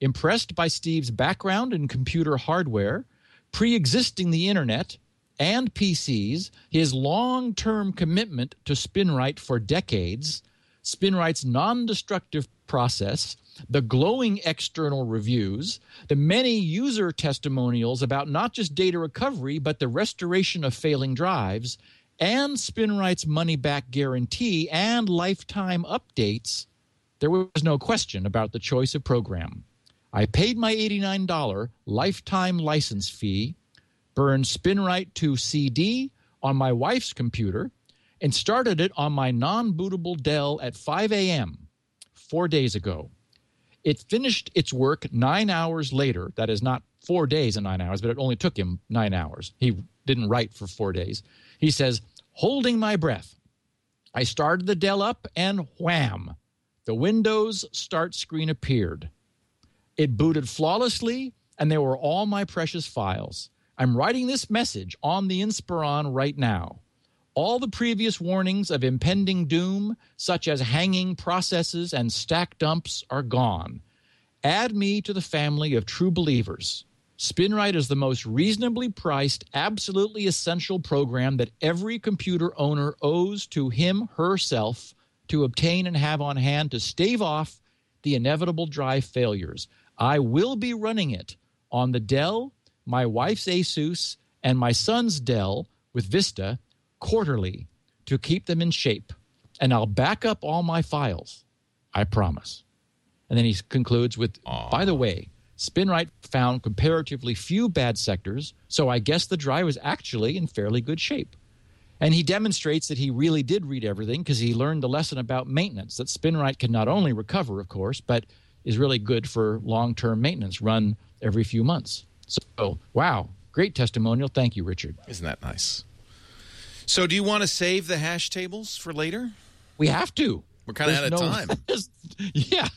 Impressed by Steve's background in computer hardware, pre existing the internet and PCs, his long term commitment to SpinRite for decades, SpinRite's non destructive process, the glowing external reviews, the many user testimonials about not just data recovery, but the restoration of failing drives, and SpinRite's money back guarantee and lifetime updates, there was no question about the choice of program. I paid my $89 lifetime license fee, burned SpinRite to CD on my wife's computer, and started it on my non bootable Dell at 5 a.m. four days ago. It finished its work nine hours later. That is not four days and nine hours, but it only took him nine hours. He didn't write for four days. He says, holding my breath, I started the Dell up and wham, the Windows start screen appeared. It booted flawlessly, and there were all my precious files. I'm writing this message on the Inspiron right now. All the previous warnings of impending doom, such as hanging processes and stack dumps, are gone. Add me to the family of true believers. SpinRite is the most reasonably priced, absolutely essential program that every computer owner owes to him herself to obtain and have on hand to stave off the inevitable drive failures. I will be running it on the Dell, my wife's Asus, and my son's Dell with Vista quarterly to keep them in shape. And I'll back up all my files. I promise. And then he concludes with Aww. By the way, SpinRite found comparatively few bad sectors, so I guess the drive was actually in fairly good shape. And he demonstrates that he really did read everything because he learned the lesson about maintenance that SpinRite can not only recover, of course, but is really good for long term maintenance, run every few months. So, wow, great testimonial. Thank you, Richard. Isn't that nice? So, do you want to save the hash tables for later? We have to. We're kind of out of There's time. [LAUGHS] yeah,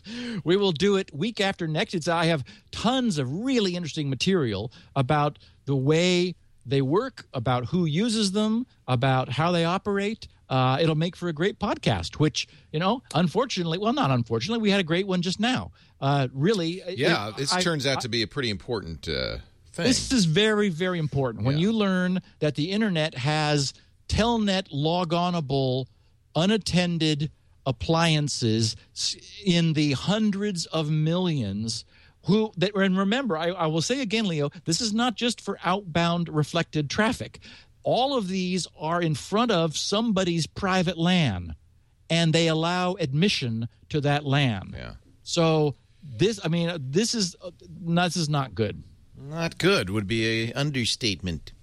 we will do it week after next. It's I have tons of really interesting material about the way they work, about who uses them, about how they operate. Uh, it'll make for a great podcast. Which you know, unfortunately, well, not unfortunately, we had a great one just now. Uh, really, Yeah, it- this I- turns out to be a pretty important uh, thing. this is very, very important. When Yeah. you learn that the internet has telnet logonable, unattended appliances in the hundreds of millions who that and remember I, I will say again leo this is not just for outbound reflected traffic all of these are in front of somebody's private LAN and they allow admission to that LAN yeah. so this i mean this is uh, this is not good Not good would be a understatement.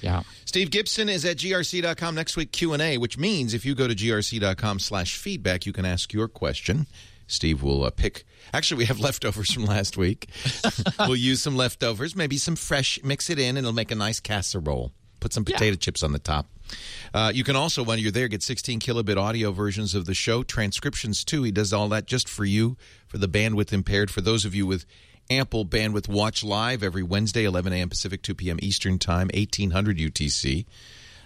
yeah Steve Gibson is at grc.com next week Q&A, which means if you go to grc.com slash feedback, you can ask your question. Steve will uh, pick. Actually, we have [LAUGHS] leftovers from last week. [LAUGHS] we'll use some leftovers, maybe some fresh, mix it in, and it'll make a nice casserole. Put some potato chips on the top. Uh, you can also, when you're there, get 16 kilobit audio versions of the show, transcriptions too. He does all that just for you, for the bandwidth impaired. For those of you with ample bandwidth, watch live every Wednesday, 11 a.m. Pacific, 2 p.m. Eastern Time, 1800 UTC.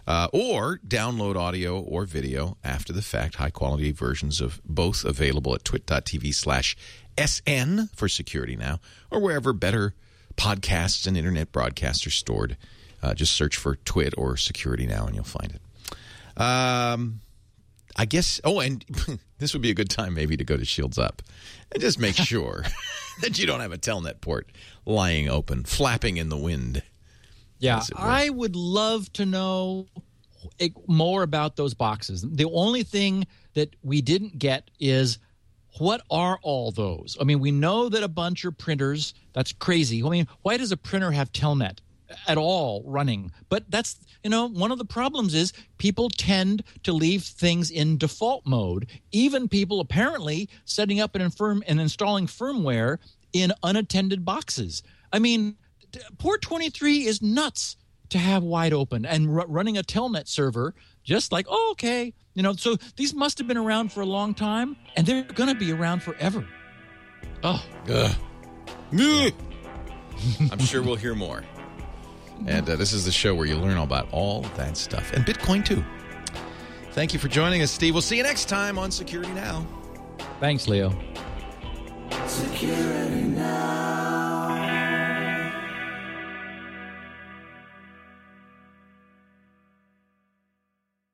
Uh, or download audio or video after the fact. High quality versions of both available at twit.tv slash SN for security now, or wherever better podcasts and internet broadcasts are stored. Uh, just search for Twit or Security Now and you'll find it. Um, I guess, oh, and [LAUGHS] this would be a good time maybe to go to Shields Up and just make [LAUGHS] sure [LAUGHS] that you don't have a Telnet port lying open, flapping in the wind. Yeah, as it were. I would love to know more about those boxes. The only thing that we didn't get is what are all those? I mean, we know that a bunch are printers. That's crazy. I mean, why does a printer have Telnet at all running? But that's, you know, one of the problems is people tend to leave things in default mode. Even people apparently setting up and, infirm, and installing firmware in unattended boxes. I mean, port 23 is nuts to have wide open and r- running a telnet server just like oh okay you know so these must have been around for a long time and they're going to be around forever oh Ugh. [LAUGHS] I'm sure we'll hear more. And uh, this is the show where you learn all about all that stuff and Bitcoin too. Thank you for joining us, Steve. We'll see you next time on Security Now. thanks leo Security now.